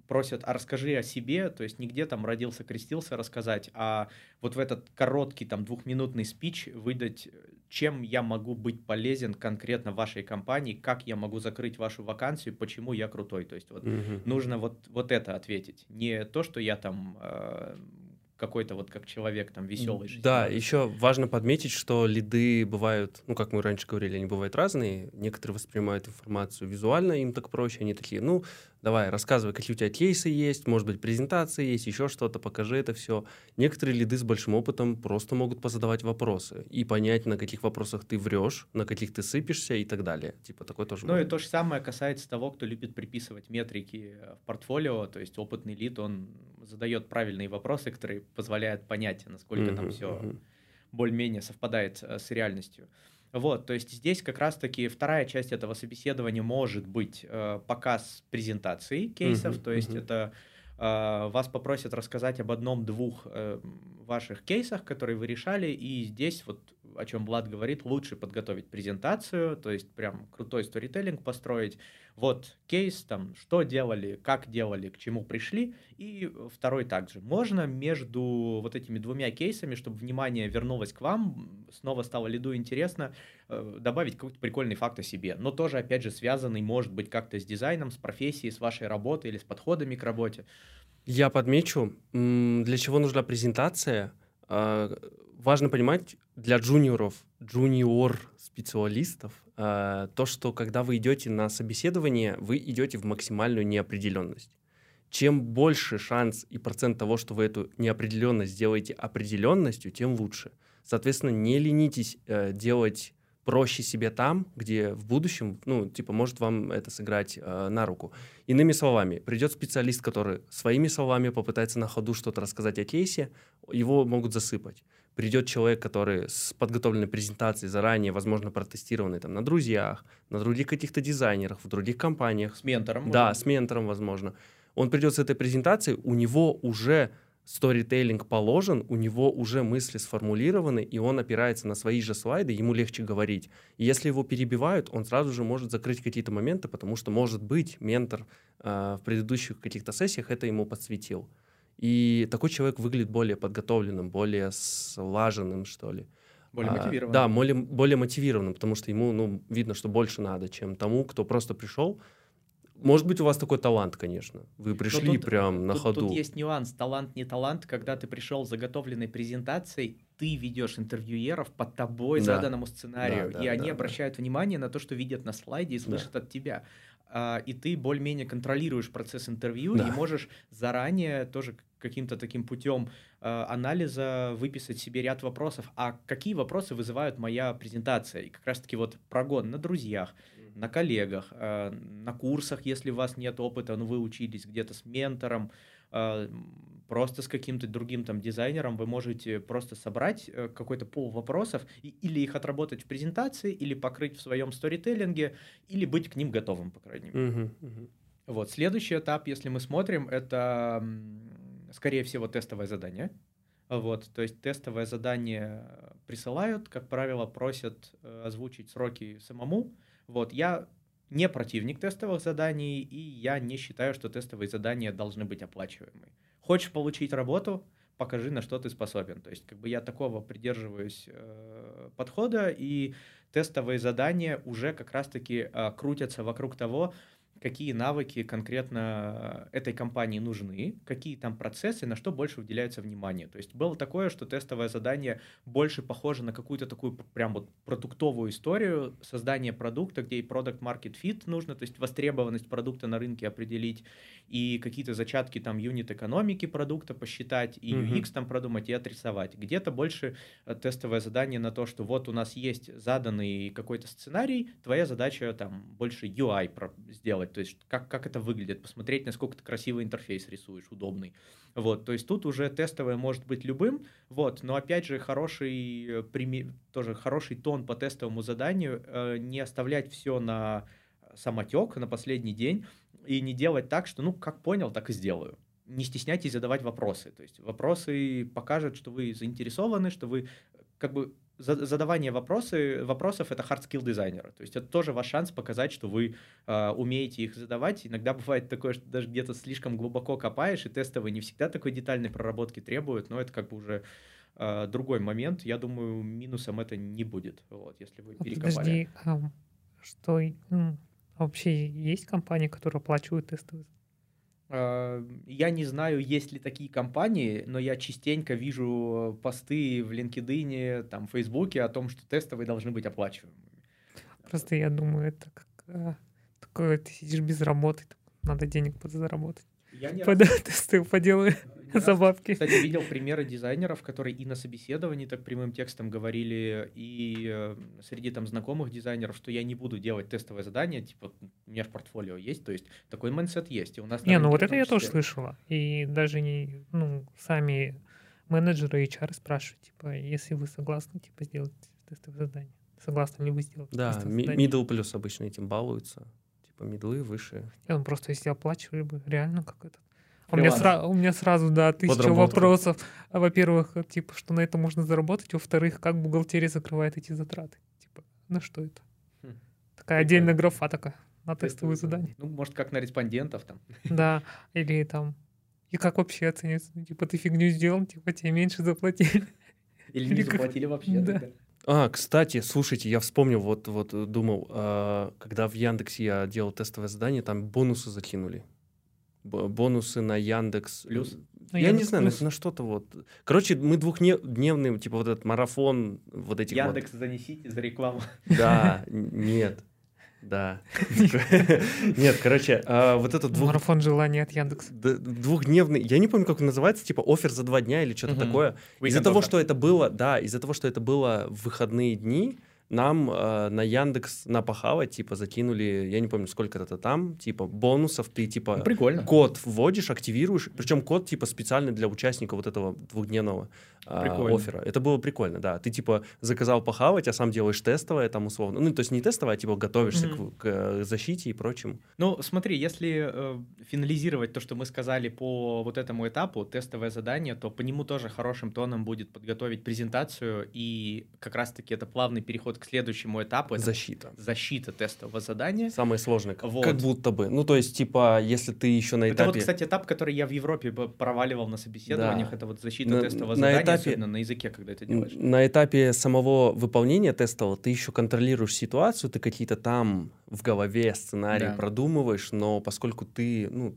просят, а расскажи о себе, то есть нигде там родился, крестился рассказать, а вот в этот короткий там двухминутный спич выдать, чем я могу быть полезен конкретно вашей компании, как я могу закрыть вашу вакансию, почему я крутой. То есть вот угу. нужно вот, вот это ответить. Не то, что я там э, какой-то вот как человек там веселый. Да, еще важно подметить, что лиды бывают, ну, как мы раньше говорили, они бывают разные. Некоторые воспринимают информацию визуально, им так проще, они такие, ну, давай, рассказывай, какие у тебя кейсы есть, может быть, презентации есть, еще что-то, покажи это все. Некоторые лиды с большим опытом просто могут позадавать вопросы и понять, на каких вопросах ты врешь, на каких ты сыпешься и так далее. Типа такой тоже Ну может. и то же самое касается того, кто любит приписывать метрики в портфолио, то есть опытный лид, он задает правильные вопросы, которые позволяют понять, насколько mm-hmm, там все mm-hmm. более-менее совпадает э, с реальностью. Вот, то есть здесь как раз-таки вторая часть этого собеседования может быть э, показ презентации кейсов, uh-huh, то есть uh-huh. это э, вас попросят рассказать об одном-двух э, ваших кейсах, которые вы решали, и здесь вот о чем Влад говорит, лучше подготовить презентацию, то есть прям крутой сторителлинг построить. Вот кейс, там, что делали, как делали, к чему пришли. И второй также. Можно между вот этими двумя кейсами, чтобы внимание вернулось к вам, снова стало лиду интересно, э, добавить какой-то прикольный факт о себе. Но тоже, опять же, связанный, может быть, как-то с дизайном, с профессией, с вашей работой или с подходами к работе. Я подмечу, для чего нужна презентация. Важно понимать для джуниоров, джуниор-специалистов, э, то, что когда вы идете на собеседование, вы идете в максимальную неопределенность. Чем больше шанс и процент того, что вы эту неопределенность сделаете определенностью, тем лучше. Соответственно, не ленитесь э, делать проще себе там, где в будущем, ну, типа, может вам это сыграть э, на руку. Иными словами, придет специалист, который своими словами попытается на ходу что-то рассказать о кейсе, его могут засыпать придет человек, который с подготовленной презентацией заранее, возможно, протестированный там на друзьях, на других каких-то дизайнерах, в других компаниях. С ментором. Да, может. с ментором, возможно. Он придет с этой презентацией, у него уже сторителлинг положен, у него уже мысли сформулированы, и он опирается на свои же слайды, ему легче говорить. И если его перебивают, он сразу же может закрыть какие-то моменты, потому что, может быть, ментор э, в предыдущих каких-то сессиях это ему подсветил. И такой человек выглядит более подготовленным, более слаженным, что ли. Более мотивированным. А, да, более, более мотивированным, потому что ему ну, видно, что больше надо, чем тому, кто просто пришел, может быть, у вас такой талант, конечно. Вы пришли тут, прям на тут, ходу. Тут есть нюанс. Талант не талант. Когда ты пришел с заготовленной презентацией, ты ведешь интервьюеров по тобой да. заданному сценарию. Да, да, и они да, обращают да. внимание на то, что видят на слайде и слышат да. от тебя. А, и ты более-менее контролируешь процесс интервью да. и можешь заранее тоже каким-то таким путем э, анализа выписать себе ряд вопросов. А какие вопросы вызывают моя презентация? И как раз-таки вот прогон на друзьях, на коллегах, э, на курсах, если у вас нет опыта, но вы учились где-то с ментором, э, просто с каким-то другим там дизайнером, вы можете просто собрать э, какой-то пол вопросов и, или их отработать в презентации, или покрыть в своем сторителлинге, или быть к ним готовым, по крайней мере. Uh-huh. Вот, следующий этап, если мы смотрим, это, скорее всего, тестовое задание. Вот, то есть тестовое задание присылают, как правило, просят озвучить сроки самому, вот, я не противник тестовых заданий, и я не считаю, что тестовые задания должны быть оплачиваемые. Хочешь получить работу, покажи, на что ты способен. То есть, как бы я такого придерживаюсь э, подхода, и тестовые задания уже как раз-таки э, крутятся вокруг того, какие навыки конкретно этой компании нужны, какие там процессы, на что больше уделяется внимание. То есть было такое, что тестовое задание больше похоже на какую-то такую прям вот продуктовую историю, создание продукта, где и продукт market fit нужно, то есть востребованность продукта на рынке определить, и какие-то зачатки там юнит экономики продукта посчитать, и UX mm-hmm. там продумать, и отрисовать. Где-то больше э, тестовое задание на то, что вот у нас есть заданный какой-то сценарий, твоя задача там больше UI сделать, сделать, то есть как, как это выглядит, посмотреть, насколько ты красивый интерфейс рисуешь, удобный. Вот, то есть тут уже тестовое может быть любым, вот, но опять же хороший, э, тоже хороший тон по тестовому заданию, э, не оставлять все на самотек, на последний день, и не делать так, что, ну, как понял, так и сделаю не стесняйтесь задавать вопросы. То есть вопросы покажут, что вы заинтересованы, что вы как бы задавание вопросы, вопросов — это hard skill дизайнера. То есть это тоже ваш шанс показать, что вы э, умеете их задавать. Иногда бывает такое, что даже где-то слишком глубоко копаешь, и тестовые не всегда такой детальной проработки требуют, но это как бы уже э, другой момент. Я думаю, минусом это не будет, вот, если вы а перекопали. Подожди, а что ну, вообще есть компании, которые оплачивают тестовые я не знаю, есть ли такие компании, но я частенько вижу посты в LinkedIn, там, в Фейсбуке о том, что тестовые должны быть оплачиваемыми. Просто я думаю, это как а, такое, ты сидишь без работы, надо денег подзаработать. Я не Под тесты поделаю за бабки. Кстати, видел примеры дизайнеров, которые и на собеседовании так прямым текстом говорили, и э, среди там знакомых дизайнеров, что я не буду делать тестовое задание, типа у меня в портфолио есть, то есть такой mindset есть. И у нас не, ну вот это я тоже слышала. И даже не, ну, сами менеджеры HR спрашивают, типа, если вы согласны, типа, сделать тестовое задание. Согласны ли вы сделать? Да, middle плюс обычно этим балуются. Типа, middle и выше. Я, ну, просто если оплачивали бы, реально как это у меня, сра- у меня сразу, да, тысяча вопросов. Во-первых, типа, что на это можно заработать. Во-вторых, как бухгалтерия закрывает эти затраты. Типа, на что это? Хм. Такая отдельная графа такая на тестовые задания. Ну, может, как на респондентов там. Да, или там... И как вообще оценивается? Ну, типа, ты фигню сделал, типа, тебе меньше заплатили. Или не заплатили вообще. Да. А, кстати, слушайте, я вспомнил, вот, вот думал, а, когда в Яндексе я делал тестовое задание, там бонусы закинули бонусы на Яндекс. Плюс? На я Яндекс не знаю, плюс. на, что-то вот. Короче, мы двухдневный, типа вот этот марафон, вот этих Яндекс вот... занесите за рекламу. Да, нет. Да. Нет, короче, а, вот этот двух... Марафон желаний от Яндекса. Двухдневный, я не помню, как он называется, типа офер за два дня или что-то такое. Из-за того, что это было, да, из-за того, что это было в выходные дни, нам э, на Яндекс на похавать, типа, закинули, я не помню, сколько это там, типа, бонусов, ты, типа, Ну, прикольно. код вводишь, активируешь, причем код, типа, специальный для участника вот этого двухдневного Прикольно. оффера. Это было прикольно, да. Ты, типа, заказал похавать, а сам делаешь тестовое там условно. Ну, то есть не тестовое, а, типа, готовишься Мгм. к, к, э, защите и прочим. Ну, смотри, если э, финализировать то, что мы сказали по вот этому этапу, тестовое задание, то по нему тоже хорошим тоном будет подготовить презентацию, и как раз-таки это плавный переход к следующему этапу, это Защита. защита тестового задания. Самое сложное, как, Вот. как будто бы. Ну, то есть, типа, если ты еще на Это этапе... вот, кстати, этап, который я в Европе проваливал на собеседованиях, Да. это вот защита На- тестового на задания, этапе- особенно на языке, когда это делаешь. На этапе самого выполнения тестового ты еще контролируешь ситуацию, ты какие-то там в голове сценарии Да. продумываешь, но поскольку ты, ну,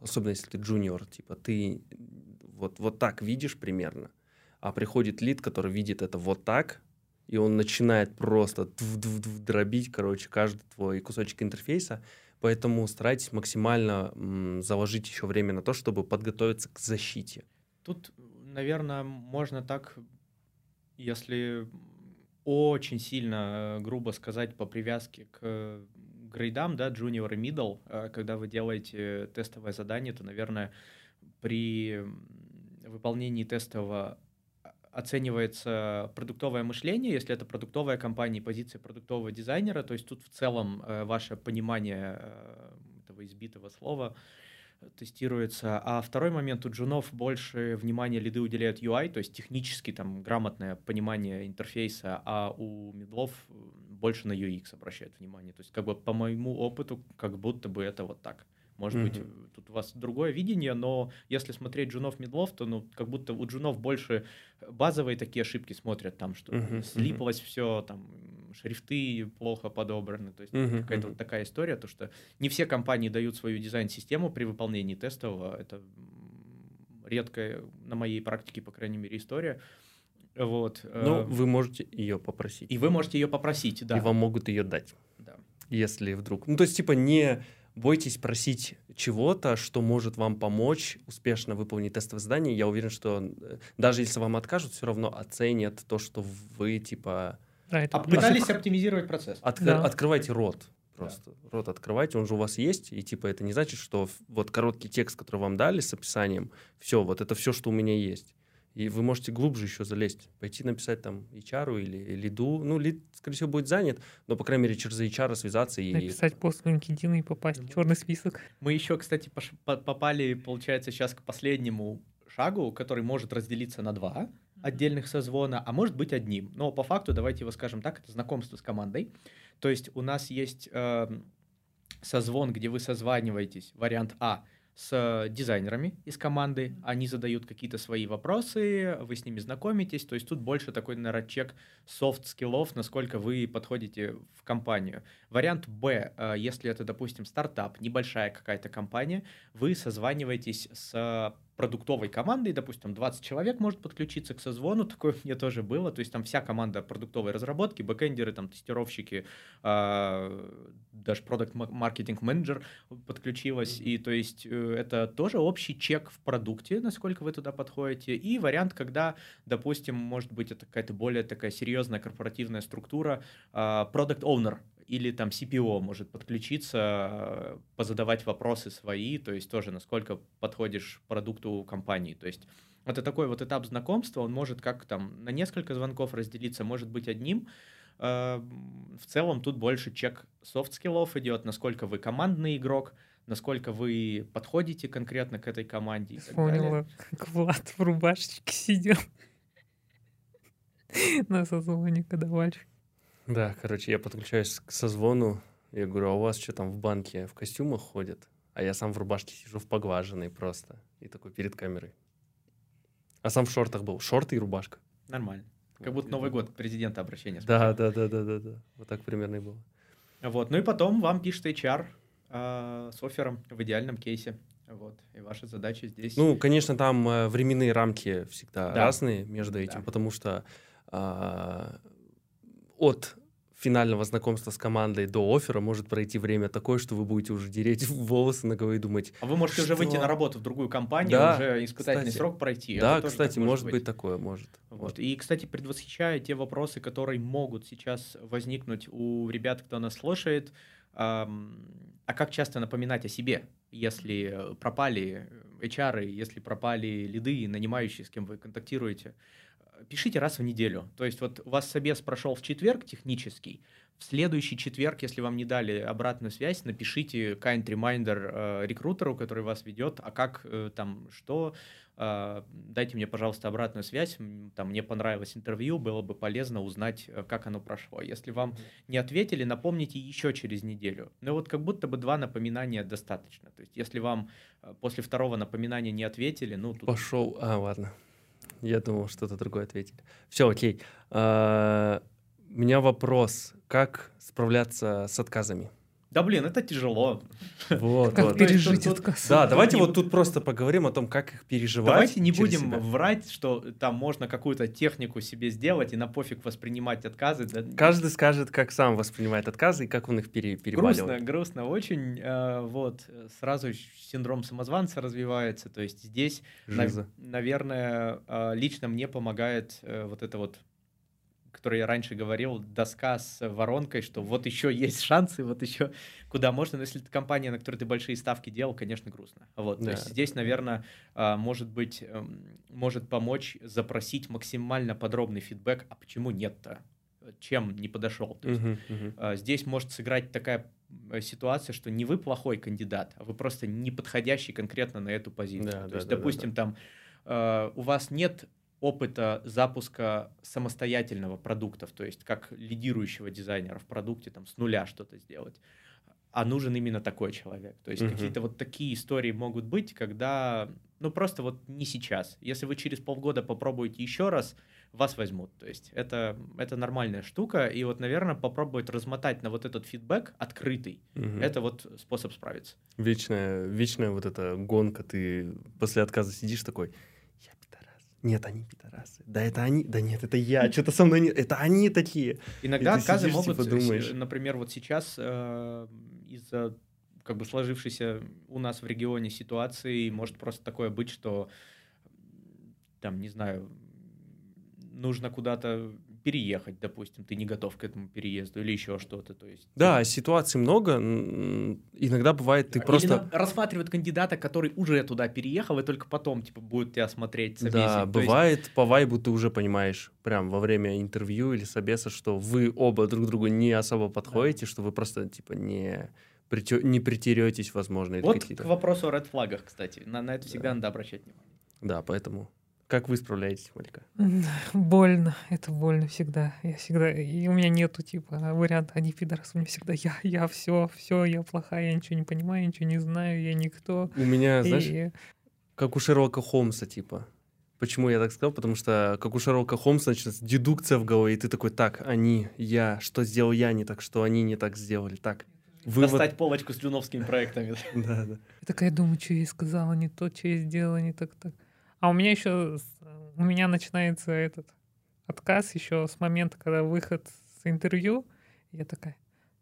особенно если ты джуниор, типа, ты вот, вот так видишь примерно, а приходит лид, который видит это вот так, и он начинает просто дробить, короче, каждый твой кусочек интерфейса, поэтому старайтесь максимально м, заложить еще время на то, чтобы подготовиться к защите. Тут, наверное, можно так, если очень сильно э, грубо сказать по привязке к грейдам, да, junior и middle, э, когда вы делаете тестовое задание, то, наверное, при выполнении тестового оценивается продуктовое мышление, если это продуктовая компания, и позиция продуктового дизайнера, то есть тут в целом э, ваше понимание э, этого избитого слова тестируется. А второй момент, у джунов больше внимания лиды уделяют UI, то есть технически там грамотное понимание интерфейса, а у медлов э, больше на UX обращают внимание. То есть как бы по моему опыту, как будто бы это вот так. Может быть, Мгм. э, тут у вас другое видение, но если смотреть джунов медлов, то ну как будто у джунов больше базовые такие ошибки смотрят, там что Мгм, мгм. слиплось все, там шрифты плохо подобраны, то есть Мгм, какая-то мгм. вот такая история, то что не все компании дают свою дизайн-систему при выполнении тестового. Это м, редкая на моей практике, по крайней мере, история. Вот. Ну, э, вы можете ее попросить. И вы можете ее попросить, да. и вам могут ее дать, Да. если вдруг. Ну, то есть, типа, не бойтесь просить чего-то, что может вам помочь успешно выполнить тестовое задание. Я уверен, что э, даже если вам откажут, все равно оценят то, что вы, типа, Да, это А пытались оптимизировать процесс. отк- Да. открывайте рот. Просто рот открывайте, он же у вас есть, и типа это не значит, что вот короткий текст, который вам дали с описанием, все, вот это все, что у меня есть. И вы можете глубже еще залезть, пойти написать там HR или лиду. Ну, лид, скорее всего, будет занят, но, по крайней мере, через HR связаться и... Написать пост в LinkedIn и попасть в черный список. Мы еще, кстати, пош- по- попали, получается, сейчас к последнему шагу, который может разделиться на два отдельных созвона, а может быть одним. Но по факту, давайте его скажем так, это знакомство с командой. То есть у нас есть эм, созвон, где вы созваниваетесь, вариант А, с дизайнерами из команды, они задают какие-то свои вопросы, вы с ними знакомитесь, то есть тут больше такой, наверное, чек софт-скиллов, насколько вы подходите в компанию. Вариант Б, э, если это, допустим, стартап, небольшая какая-то компания, вы созваниваетесь с продуктовой командой, допустим, 20 человек может подключиться к созвону, такое меня тоже было, то есть там вся команда продуктовой разработки, бэкэндеры, там тестировщики, а, даже продукт маркетинг менеджер подключилась, и то есть э, это тоже общий чек в продукте, насколько вы туда подходите, и вариант, когда, допустим, может быть, это какая-то более такая серьезная корпоративная структура, а, product owner или там CPO может подключиться, э, позадавать вопросы свои, то есть тоже насколько подходишь продукту компании, то есть это такой вот этап знакомства, он может как там на несколько звонков разделиться, может быть одним. Э, В целом тут больше чек софт-скиллов идет, насколько вы командный игрок, насколько вы подходите конкретно к этой команде. Вспомнила, как Влад в рубашечке сидел на созвоне, когда мальчик. Да, короче, я подключаюсь к созвону, я говорю, а у вас что там в банке в костюмах ходят? А я сам в рубашке сижу в поглаженной просто. И такой перед камерой. А сам в шортах был. Шорты и рубашка. Нормально. Как Вот, будто Новый так. год президента обращение. Да, да, да, да, да, да. Вот так примерно и было. Вот. Ну и потом вам пишет HR э, с оффером в идеальном кейсе. Вот. И ваша задача здесь... Ну, конечно, там э, временные рамки всегда Да. разные между этим, Да. потому что а, от финального знакомства с командой до оффера может пройти время такое, что вы будете уже дереть волосы на голове и думать... А вы можете что? уже выйти на работу в другую компанию, Да, уже испытательный кстати. срок пройти. да, Это кстати, может быть такое, может. Вот. И, кстати, предвосхищая те вопросы, которые могут сейчас возникнуть у ребят, кто нас слушает, ам, а как часто напоминать о себе, если пропали HR, если пропали лиды, нанимающие, с кем вы контактируете? Пишите раз в неделю. То есть вот у вас собес прошел в четверг технический, в следующий четверг, если вам не дали обратную связь, напишите kind reminder э, рекрутеру, который вас ведет, а как э, там, что, э, дайте мне, пожалуйста, обратную связь, там, мне понравилось интервью, было бы полезно узнать, э, как оно прошло. Если вам не ответили, напомните еще через неделю. Ну вот как будто бы два напоминания достаточно. То есть если вам э, после второго напоминания не ответили, ну тут... Пошел. А, ладно. Я думал, что-то другое ответили. Все, окей. А, У меня вопрос. Как справляться с отказами? Да блин, это тяжело. Вот, Как вот. пере- пережить тут- отказ? Да, давайте не вот тут просто поговорим о том, как их переживать. Давайте не будем себя. врать, что там можно какую-то технику себе сделать и на пофиг воспринимать отказы. Да, Каждый скажет, как сам воспринимает отказы и как он их пере- перебаливает. Грустно, грустно очень. э, Вот, сразу синдром самозванца развивается. То есть здесь, Жиза. наверное, э, лично мне помогает э, вот это вот который я раньше говорил, доска с воронкой, что вот еще есть шансы, вот еще куда можно. Но если это компания, на которой ты большие ставки делал, конечно, грустно. Вот, то Да. есть здесь, наверное, а, может быть, эм, может помочь запросить максимально подробный фидбэк, а почему нет-то? Чем не подошел? То есть мгм. а, Здесь может сыграть такая э, ситуация, что не вы плохой кандидат, а вы просто не подходящий конкретно на эту позицию. Да, То да, есть, да, да, допустим, там э, у вас нет опыта запуска самостоятельного продуктов, то есть как лидирующего дизайнера в продукте там с нуля что-то сделать, а нужен именно такой человек. То есть Мгм. какие-то вот такие истории могут быть, когда, ну просто вот не сейчас. Если вы через полгода попробуете еще раз, вас возьмут. То есть это, это нормальная штука, и вот, наверное, попробовать размотать на вот этот фидбэк открытый. Мгм. Это вот способ справиться. Вечная, вечная вот эта гонка. Ты после отказа сидишь такой. Нет, они пидорасы. Да это они. Да нет, это я. Что-то со мной не... Это они такие. Иногда отказы сидишь, могут, типа, думаешь. например, вот сейчас э, из-за как бы сложившейся у нас в регионе ситуации может просто такое быть, что там, не знаю, нужно куда-то переехать, допустим, ты не готов к этому переезду или еще что-то, то есть. Да, ситуаций много. Иногда бывает, ты Или просто... на- рассматривают кандидата, который уже туда переехал, и только потом типа будет тебя смотреть собеседник. Да, То есть- бывает по вайбу ты уже понимаешь, прям во время интервью или собеса, что вы оба друг другу не особо подходите, что вы просто типа не, не притеретесь, возможно, Вот к вопросу о red флагах, кстати. На, на это всегда Да. надо обращать внимание. Да, поэтому. Как вы справляетесь? М, Больно, это больно всегда. Я всегда, и у меня нету типа варианта, они пидорасы, у меня всегда я, я все, все, я плохая, я ничего не понимаю, ничего не знаю, я никто. У меня, знаешь, И как у Шерлока Холмса, типа. Почему я так сказал? Потому что как у Шерлока Холмса начинается дедукция в голове, и ты такой, так, они, я, что сделал я не так, что они не так сделали, так. Вывод. Достать полочку с джуновскими проектами. Да, да. я такая думаю, что я сказала не то, что я сделала не так, так. А у меня еще, у меня начинается этот отказ еще с момента, когда выход с интервью. Я такая,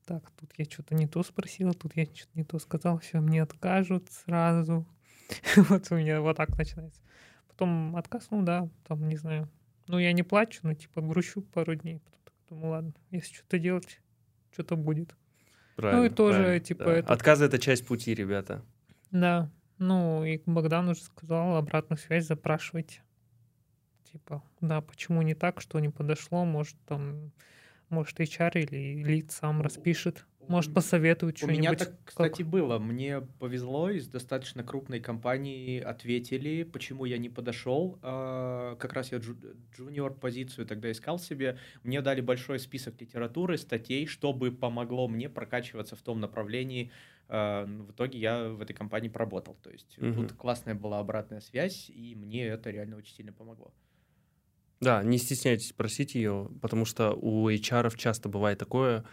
так, тут я что-то не то спросила, тут я что-то не то сказала, все, мне откажут сразу. Вот у меня вот так начинается. Потом отказ, ну да, там, не знаю. Ну, я не плачу, но типа грущу пару дней. Потом думаю, ладно, если что-то делать, что-то будет. Правильно, тоже, правильно, типа, да. это- Отказы — это часть пути, ребята. Да. Ну, и Богдан уже сказал, обратную связь запрашивайте. Типа, да, почему не так, что не подошло, может, там, может, HR или лид сам распишет, может, посоветует У меня что-нибудь. так, кстати, было. Мне повезло, из достаточно крупной компании ответили, почему я не подошел. А, Как раз я джу- джуниор позицию тогда искал себе. Мне дали большой список литературы, статей, чтобы помогло мне прокачиваться в том направлении. А, ну, В итоге я в этой компании поработал. То есть Мгм. тут классная была обратная связь, и мне это реально очень сильно помогло. Да, не стесняйтесь просить ее, потому что у HR часто бывает такое,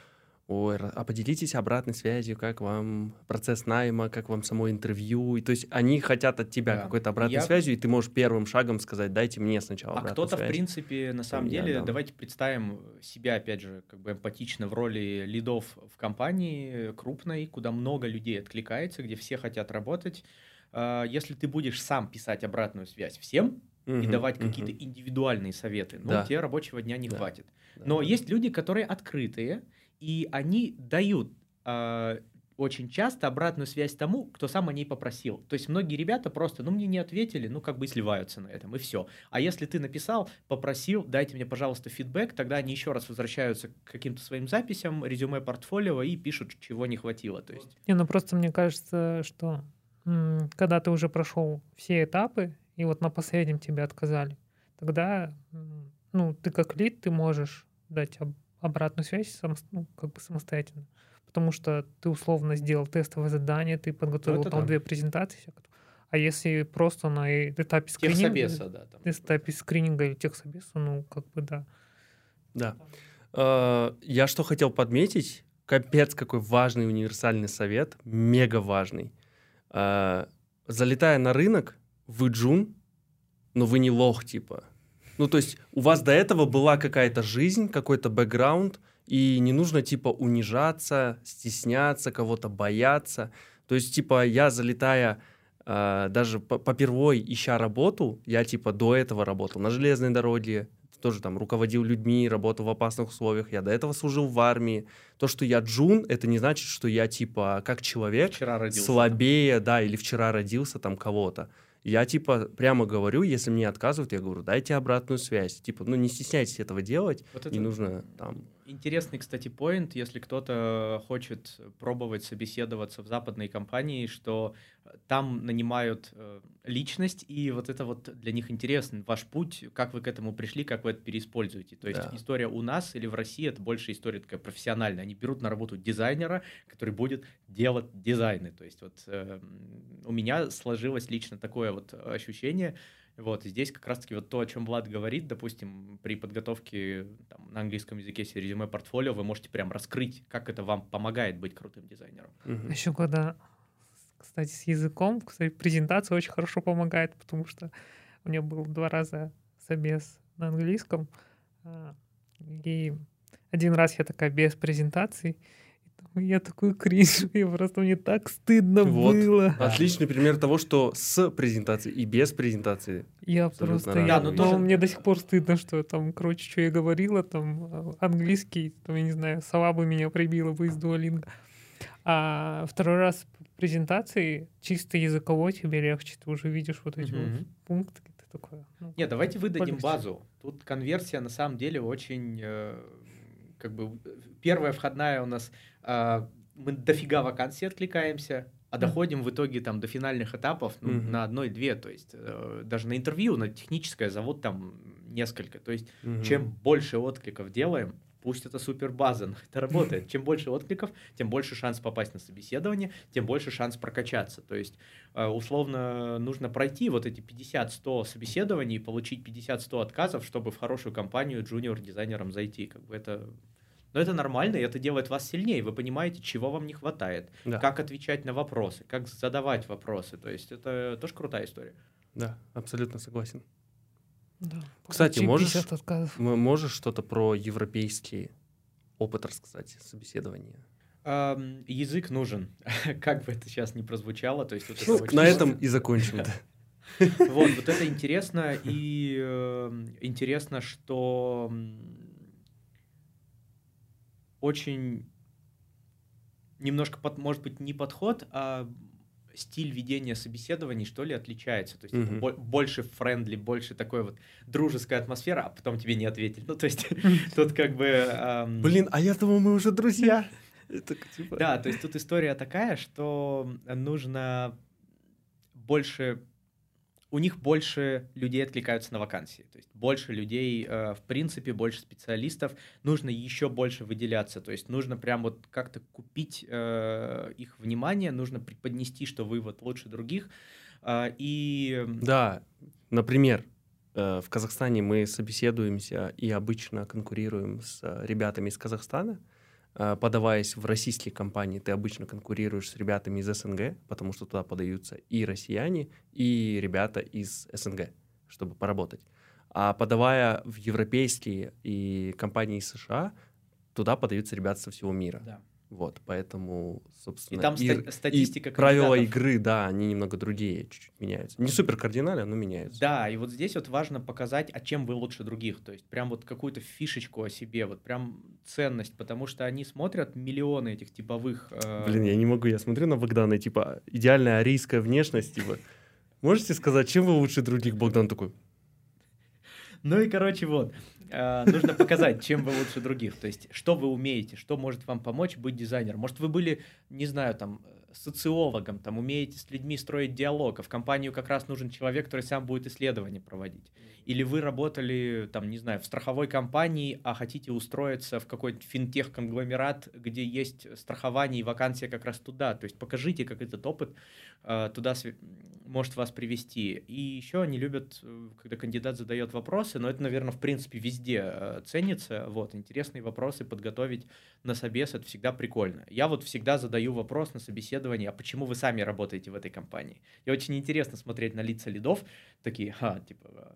ой, а поделитесь обратной связью, как вам процесс найма, как вам само интервью. И, то есть они хотят от тебя да. какой-то обратной Я... связью, и ты можешь первым шагом сказать, дайте мне сначала А кто-то, в принципе, на самом деле, дам. давайте представим себя, опять же, как бы эмпатично в роли лидов в компании крупной, куда много людей откликается, где все хотят работать. А, если ты будешь сам писать обратную связь всем, и давать какие-то индивидуальные советы. Ну, да. тебе рабочего дня не да. хватит. Да. Но есть люди, которые открытые, и они дают э, очень часто обратную связь тому, кто сам о ней попросил. То есть многие ребята просто, ну, мне не ответили, ну, как бы и сливаются на этом, и все. А если ты написал, попросил, дайте мне, пожалуйста, фидбэк, тогда они еще раз возвращаются к каким-то своим записям, резюме, портфолио и пишут, чего не хватило. То есть... Не, ну, просто мне кажется, что когда ты уже прошел все этапы, и вот на последнем тебе отказали, тогда, ну, ты как лид, ты можешь дать обратную связь сам, ну, как бы самостоятельно. Потому что ты условно сделал тестовое задание, ты подготовил ну, там да. две презентации. А если просто на этапе скрининга... Техсобеса, да. Там. Этапе скрининга или техсобеса, ну, как бы да. Да. А, я что хотел подметить, капец какой важный универсальный совет, мега важный. А, залетая на рынок, вы джун, но вы не лох, типа. Ну, то есть у вас до этого была какая-то жизнь, какой-то бэкграунд, и не нужно, типа, унижаться, стесняться, кого-то бояться. То есть, типа, я, залетая э, даже по попервой, ища работу, я, типа, до этого работал на железной дороге, тоже там руководил людьми, работал в опасных условиях. Я до этого служил в армии. То, что я джун, это не значит, что я, типа, как человек, слабее, да, или вчера родился там кого-то. Я, типа, прямо говорю, если мне отказывают, я говорю, дайте обратную связь. Типа, ну, не стесняйтесь этого делать, вот это не нужно там... Интересный, кстати, поинт, если кто-то хочет пробовать собеседоваться в западной компании, что там нанимают э, личность, и вот это вот для них интересно, ваш путь, как вы к этому пришли, как вы это переиспользуете. То есть да. история у нас или в России это больше история такая профессиональная. Они берут на работу дизайнера, который будет делать дизайны. То есть вот э, у меня сложилось лично такое вот ощущение, вот, и здесь как раз-таки вот то, о чем Влад говорит, допустим, при подготовке там, на английском языке себе резюме портфолио, вы можете прям раскрыть, как это вам помогает быть крутым дизайнером. Угу. Еще когда кстати, с языком, кстати, презентация очень хорошо помогает, потому что у меня был два раза собес на английском, а, и один раз я такая без презентации, я такой кринж, я просто мне так стыдно вот. было. Отличный пример того, что с презентацией и без презентации. Я просто, я, ну, тоже... мне до сих пор стыдно, что там, короче, что я говорила, там а, английский, там, я не знаю, сова бы меня прибила бы из дуалинга. А второй раз презентации чисто языковой тебе легче, ты уже видишь вот эти mm-hmm. вот пункты. Ты такой, ну, Нет, давайте выдадим полегче. базу. Тут конверсия на самом деле очень, э, как бы, первая входная у нас, э, мы дофига вакансий откликаемся, а доходим в итоге там до финальных этапов ну, mm-hmm. на одной-две, то есть э, даже на интервью, на техническое зовут там несколько, то есть mm-hmm. чем больше откликов делаем, Пусть это супер база, но это работает. Чем больше откликов, тем больше шанс попасть на собеседование, тем больше шанс прокачаться. То есть, э, условно, нужно пройти вот эти 50-100 собеседований и получить 50-100 отказов, чтобы в хорошую компанию джуниор-дизайнером зайти. Как бы это но это нормально, и это делает вас сильнее. Вы понимаете, чего вам не хватает, да. как отвечать на вопросы, как задавать вопросы. То есть это тоже крутая история. Да, абсолютно согласен. Да. Кстати, можешь, можешь что-то про европейский опыт рассказать, собеседование? Um, язык нужен, как бы это сейчас не прозвучало. То есть вот ну, это на этом и закончим. Вот, вот это интересно, и э, интересно, что очень немножко, под, может быть, не подход, а стиль ведения собеседований, что ли, отличается. То есть mm-hmm. это больше френдли, больше такой вот дружеская атмосфера, а потом тебе не ответили. Ну, то есть тут как бы... Эм... Блин, а я думал, мы уже друзья. Это, типа... Да, то есть тут история такая, что нужно больше у них больше людей откликаются на вакансии. То есть больше людей, э, в принципе, больше специалистов. Нужно еще больше выделяться. То есть нужно прям вот как-то купить э, их внимание, нужно преподнести, что вы вот лучше других. Э, и... Да, например, э, в Казахстане мы собеседуемся и обычно конкурируем с ребятами из Казахстана. Э, подаваясь в российские компании, ты обычно конкурируешь с ребятами из СНГ, потому что туда подаются и россияне, и ребята из СНГ, чтобы поработать. А подавая в европейские и компании из США, туда подаются ребята со всего мира. Да. Вот, поэтому, собственно... И там ста- статистика и правила игры, да, они немного другие, чуть-чуть меняются. Не супер кардинально, но меняются. Да, и вот здесь вот важно показать, а чем вы лучше других. То есть прям вот какую-то фишечку о себе, вот прям ценность, потому что они смотрят миллионы этих типовых... э, Блин, я не могу, я смотрю на Богдана, типа, идеальная арийская внешность, типа, можете сказать, чем вы лучше других? Богдан такой, Ну и, короче, вот. э, Нужно показать, чем вы лучше других. То есть, что вы умеете, что может вам помочь быть дизайнером. Может, вы были, не знаю, там, социологом, там, умеете с людьми строить диалог, а в компанию как раз нужен человек, который сам будет исследования проводить. Или вы работали, там, не знаю, в страховой компании, а хотите устроиться в какой-то финтех-конгломерат, где есть страхование и вакансия как раз туда. То есть покажите, как этот опыт э, туда может вас привести. И еще они любят, э, когда кандидат задает вопросы, но это, наверное, в принципе везде э, ценится. Вот, интересные вопросы подготовить на собес, это всегда прикольно. Я вот всегда задаю вопрос на собеседовании, а почему вы сами работаете в этой компании? И очень интересно смотреть на лица лидов, такие, ха, типа,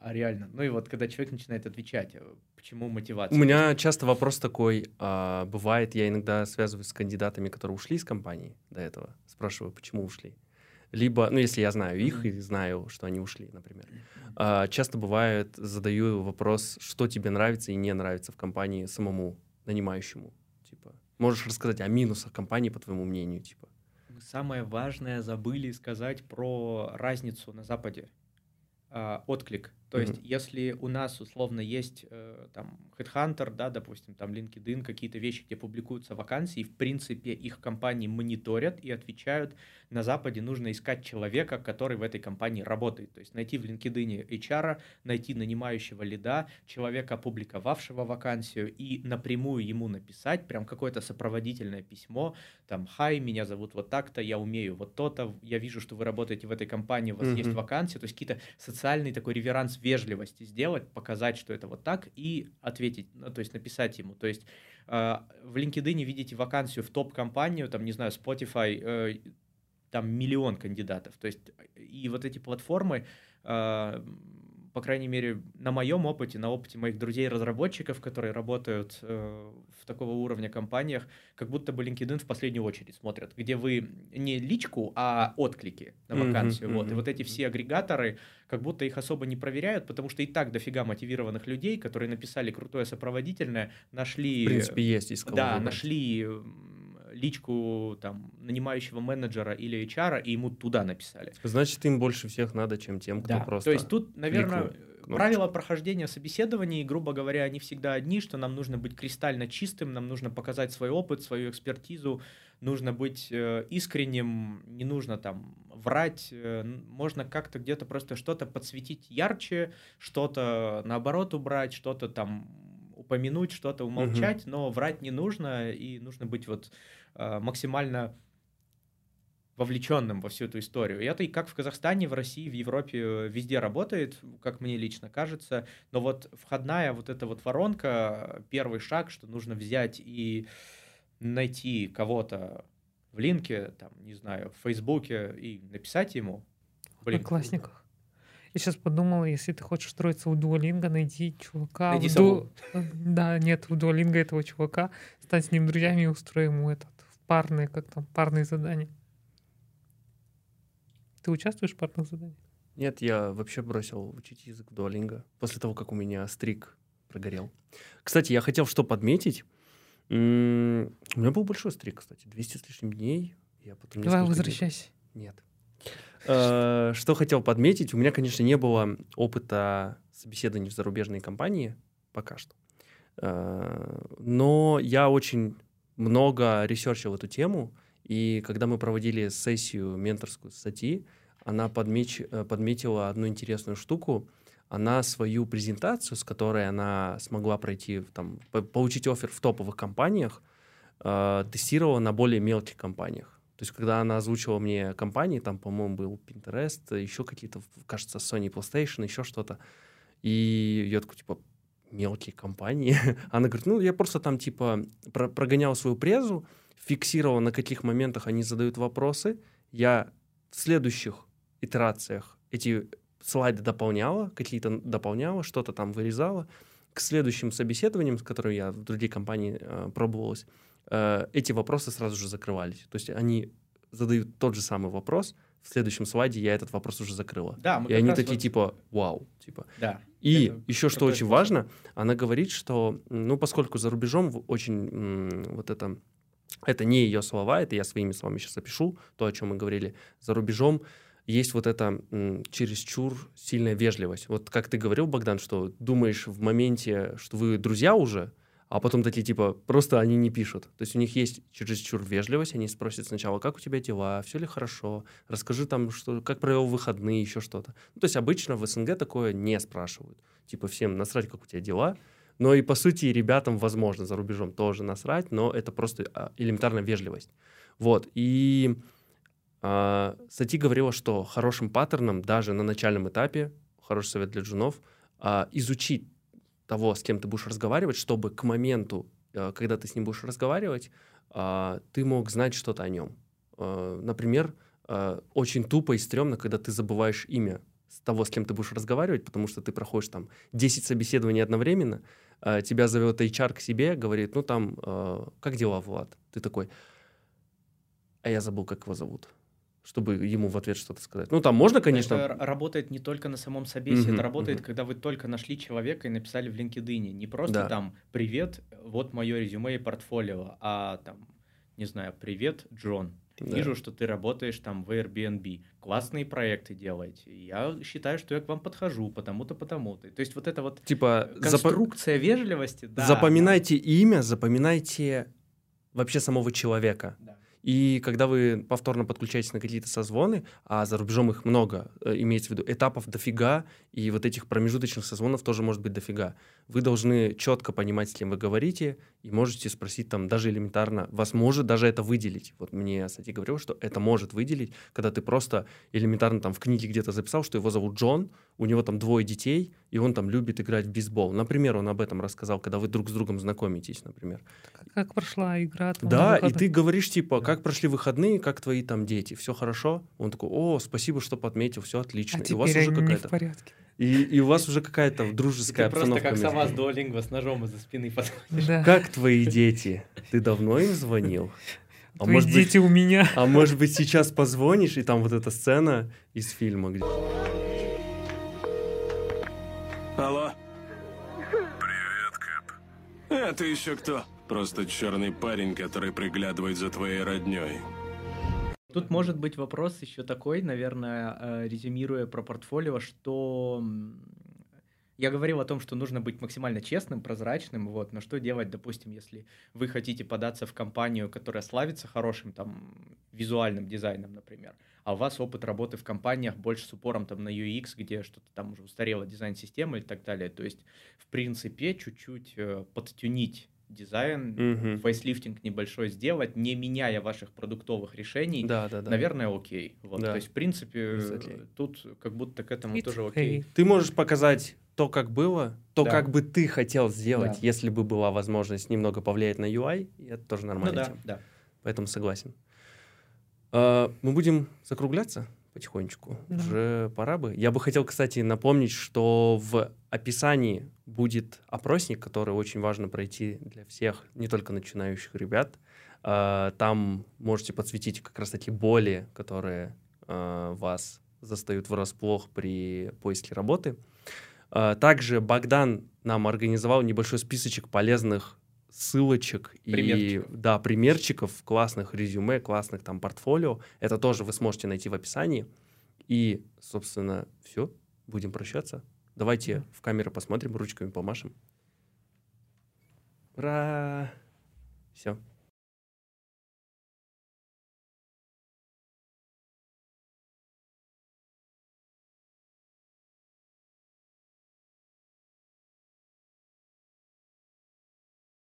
а реально. Ну и вот, когда человек начинает отвечать, э, почему мотивация? У меня часто вопрос такой, а, бывает, я иногда связываюсь с кандидатами, которые ушли из компании до этого, спрашиваю, почему ушли. Либо, ну, если я знаю их и знаю, что они ушли, например. А, часто бывает, задаю вопрос, что тебе нравится и не нравится в компании самому нанимающему. Можешь рассказать о минусах компании, по твоему мнению, типа. Самое важное забыли сказать про разницу на Западе. А, отклик. То есть, Мгм. если у нас условно есть э, там Headhunter, да, допустим, там LinkedIn, какие-то вещи, где публикуются вакансии, в принципе, их компании мониторят и отвечают. На Западе нужно искать человека, который в этой компании работает. То есть найти в LinkedIn HR, найти нанимающего лида, человека, опубликовавшего вакансию, и напрямую ему написать прям какое-то сопроводительное письмо, там, хай, меня зовут вот так-то, я умею вот то-то, я вижу, что вы работаете в этой компании, у вас есть Мгм. вакансия, то есть какие-то социальный такой реверанс вежливости сделать, показать, что это вот так, и ответить, ну, то есть написать ему. То есть э, в LinkedIn видите вакансию в топ-компанию, там, не знаю, Spotify, э, там миллион кандидатов. То есть и вот эти платформы, э, по крайней мере, на моем опыте, на опыте моих друзей-разработчиков, которые работают э, в такого уровня компаниях, как будто бы LinkedIn в последнюю очередь смотрят, где вы не личку, а отклики на вакансию. вот. И мгм, вот эти все агрегаторы, как будто их особо не проверяют, потому что и так дофига мотивированных людей, которые написали крутое сопроводительное, нашли... В принципе, есть из кого Да, выбрать. нашли личку там нанимающего менеджера или HR и ему туда написали. Значит, им больше всех надо, чем тем, кто Да, просто... то есть тут, наверное, кнопочку. правила прохождения собеседований, грубо говоря, они всегда одни, что нам нужно быть кристально чистым, нам нужно показать свой опыт, свою экспертизу, нужно быть э, искренним, не нужно там врать, э, можно как-то где-то просто что-то подсветить ярче, что-то наоборот убрать, что-то там упомянуть, что-то умолчать, но врать не нужно, и нужно быть вот максимально вовлеченным во всю эту историю. И это и как в Казахстане, в России, в Европе э, везде работает, как мне лично кажется. Но вот входная вот эта вот воронка, первый шаг, что нужно взять и найти кого-то в линке, там, не знаю, в Фейсбуке и написать ему. В Блин, Одноклассниках. Я сейчас подумала, если ты хочешь строиться в Duolingo, найди чувака. Найди. Ду- Да, нет, в Duolingo этого чувака. Стань с ним друзьями и устрой ему этот парные, как там, парные задания. Ты участвуешь в парных заданиях? Нет, я вообще бросил учить язык в Duolingo после того, как у меня стрик прогорел. Кстати, я хотел что подметить. М, У меня был большой стрик, кстати, 200 с лишним дней. Я потом Давай несколько дней- возвращайся. Нет. Э, Что хотел подметить, у меня, конечно, не было опыта собеседований в зарубежные компании пока что. Э, Но я очень много research ил эту тему, и когда мы проводили сессию менторскую с Сати, она подмеч- э, подметила одну интересную штуку. Она свою презентацию, с которой она смогла пройти, там, по- получить оффер в топовых компаниях, э, тестировала на более мелких компаниях. То есть, когда она озвучила мне компании, там, по-моему, был Pinterest, еще какие-то, кажется, Sony PlayStation, еще что-то. И я такой, типа, мелкие компании. Она говорит, ну, я просто там, типа, про прогонял свою презу, фиксировал, на каких моментах они задают вопросы. Я в следующих итерациях эти слайды дополняла, какие-то дополняла, что-то там вырезала. К следующим собеседованиям, с которыми я в другие компании э, пробовалась, э, эти вопросы сразу же закрывались. То есть они задают тот же самый вопрос, в следующем слайде я этот вопрос уже закрыла. Да, и они такие вот... типа, вау, типа. Да. И еще что очень способ. важно, она говорит, что, ну, поскольку за рубежом очень вот это, это не ее слова, это я своими словами сейчас опишу, то, о чем мы говорили, за рубежом есть вот эта м, чересчур сильная вежливость. Вот как ты говорил, Богдан, что думаешь в моменте, что вы друзья уже, а потом такие типа просто они не пишут. То есть у них есть чересчур вежливость, они спросят сначала, как у тебя дела, все ли хорошо, расскажи там, что, как провел выходные, еще что-то. Ну, то есть обычно в СНГ такое не спрашивают. Типа всем насрать, как у тебя дела. Но и по сути ребятам, возможно, за рубежом тоже насрать, но это просто а, элементарная вежливость. Вот. И а, Сати говорила, что хорошим паттерном даже на начальном этапе, хороший совет для джунов, а, изучить того, с кем ты будешь разговаривать, чтобы к моменту, а, когда ты с ним будешь разговаривать, а, ты мог знать что-то о нем. А, например, а, очень тупо и стрёмно, когда ты забываешь имя того, с кем ты будешь разговаривать, потому что ты проходишь там 10 собеседований одновременно, тебя зовет HR к себе, говорит, ну там, как дела, Влад? Ты такой, а я забыл, как его зовут чтобы ему в ответ что-то сказать. Ну, там можно, конечно... Это работает не только на самом собесе, mm-hmm, это работает, mm-hmm. когда вы только нашли человека и написали в LinkedIn. Не просто да. там «Привет, вот мое резюме и портфолио», а там, не знаю, «Привет, Джон». Да. Вижу, что ты работаешь там в Airbnb, классные проекты делаете. Я считаю, что я к вам подхожу, потому-то, потому-то. То есть вот это вот типа конструкция зап... вежливости. Да, запоминайте да. имя, запоминайте вообще самого человека. Да. И когда вы повторно подключаетесь на какие-то созвоны, а за рубежом их много, э, имеется в виду этапов дофига, и вот этих промежуточных созвонов тоже может быть дофига. Вы должны четко понимать, с кем вы говорите, и можете спросить там даже элементарно, вас может даже это выделить. Вот мне, кстати, говорил, что это может выделить, когда ты просто элементарно там в книге где-то записал, что его зовут Джон, у него там двое детей, и он там любит играть в бейсбол. Например, он об этом рассказал, когда вы друг с другом знакомитесь, например. Как прошла игра? Да, и ты говоришь, типа, как прошли выходные, как твои там дети, все хорошо? Он такой, о, спасибо, что подметил, все отлично. А и у вас уже какая-то... в порядке. И, и у вас уже какая-то дружеская Ты обстановка. просто как сама с Дуолингва с ножом из-за спины подходишь. Да. Как твои дети? Ты давно им звонил? А Твои может дети быть, у меня. А может быть сейчас позвонишь, и там вот эта сцена из фильма, где... Алло? Привет, Кэп. Это еще кто? Просто черный парень, который приглядывает за твоей родней. Тут может быть вопрос еще такой, наверное, э, резюмируя про портфолио, что я говорил о том, что нужно быть максимально честным, прозрачным, вот, но что делать, допустим, если вы хотите податься в компанию, которая славится хорошим там визуальным дизайном, например, а у вас опыт работы в компаниях больше с упором там на UX, где что-то там уже устарело дизайн-система и так далее, то есть, в принципе, чуть-чуть э, подтюнить дизайн, угу. фейслифтинг небольшой сделать, не меняя ваших продуктовых решений, да, да, да. наверное, окей. Вот, да. То есть, в принципе, тут как будто к этому It's тоже окей. Ты можешь показать то, как было, то, да. как бы ты хотел сделать, да. если бы была возможность немного повлиять на UI, и это тоже нормально. Ну, да, да. Поэтому согласен. Uh, мы будем закругляться потихонечку. Да. Уже пора бы. Я бы хотел, кстати, напомнить, что в описании будет опросник, который очень важно пройти для всех, не только начинающих ребят. А, там можете подсветить как раз таки боли, которые а, вас застают врасплох при поиске работы. А, также Богдан нам организовал небольшой списочек полезных ссылочек и да, примерчиков классных резюме, классных там портфолио. Это тоже вы сможете найти в описании. И, собственно, все. Будем прощаться. Давайте в камеру посмотрим, ручками помашем. Ура! Все.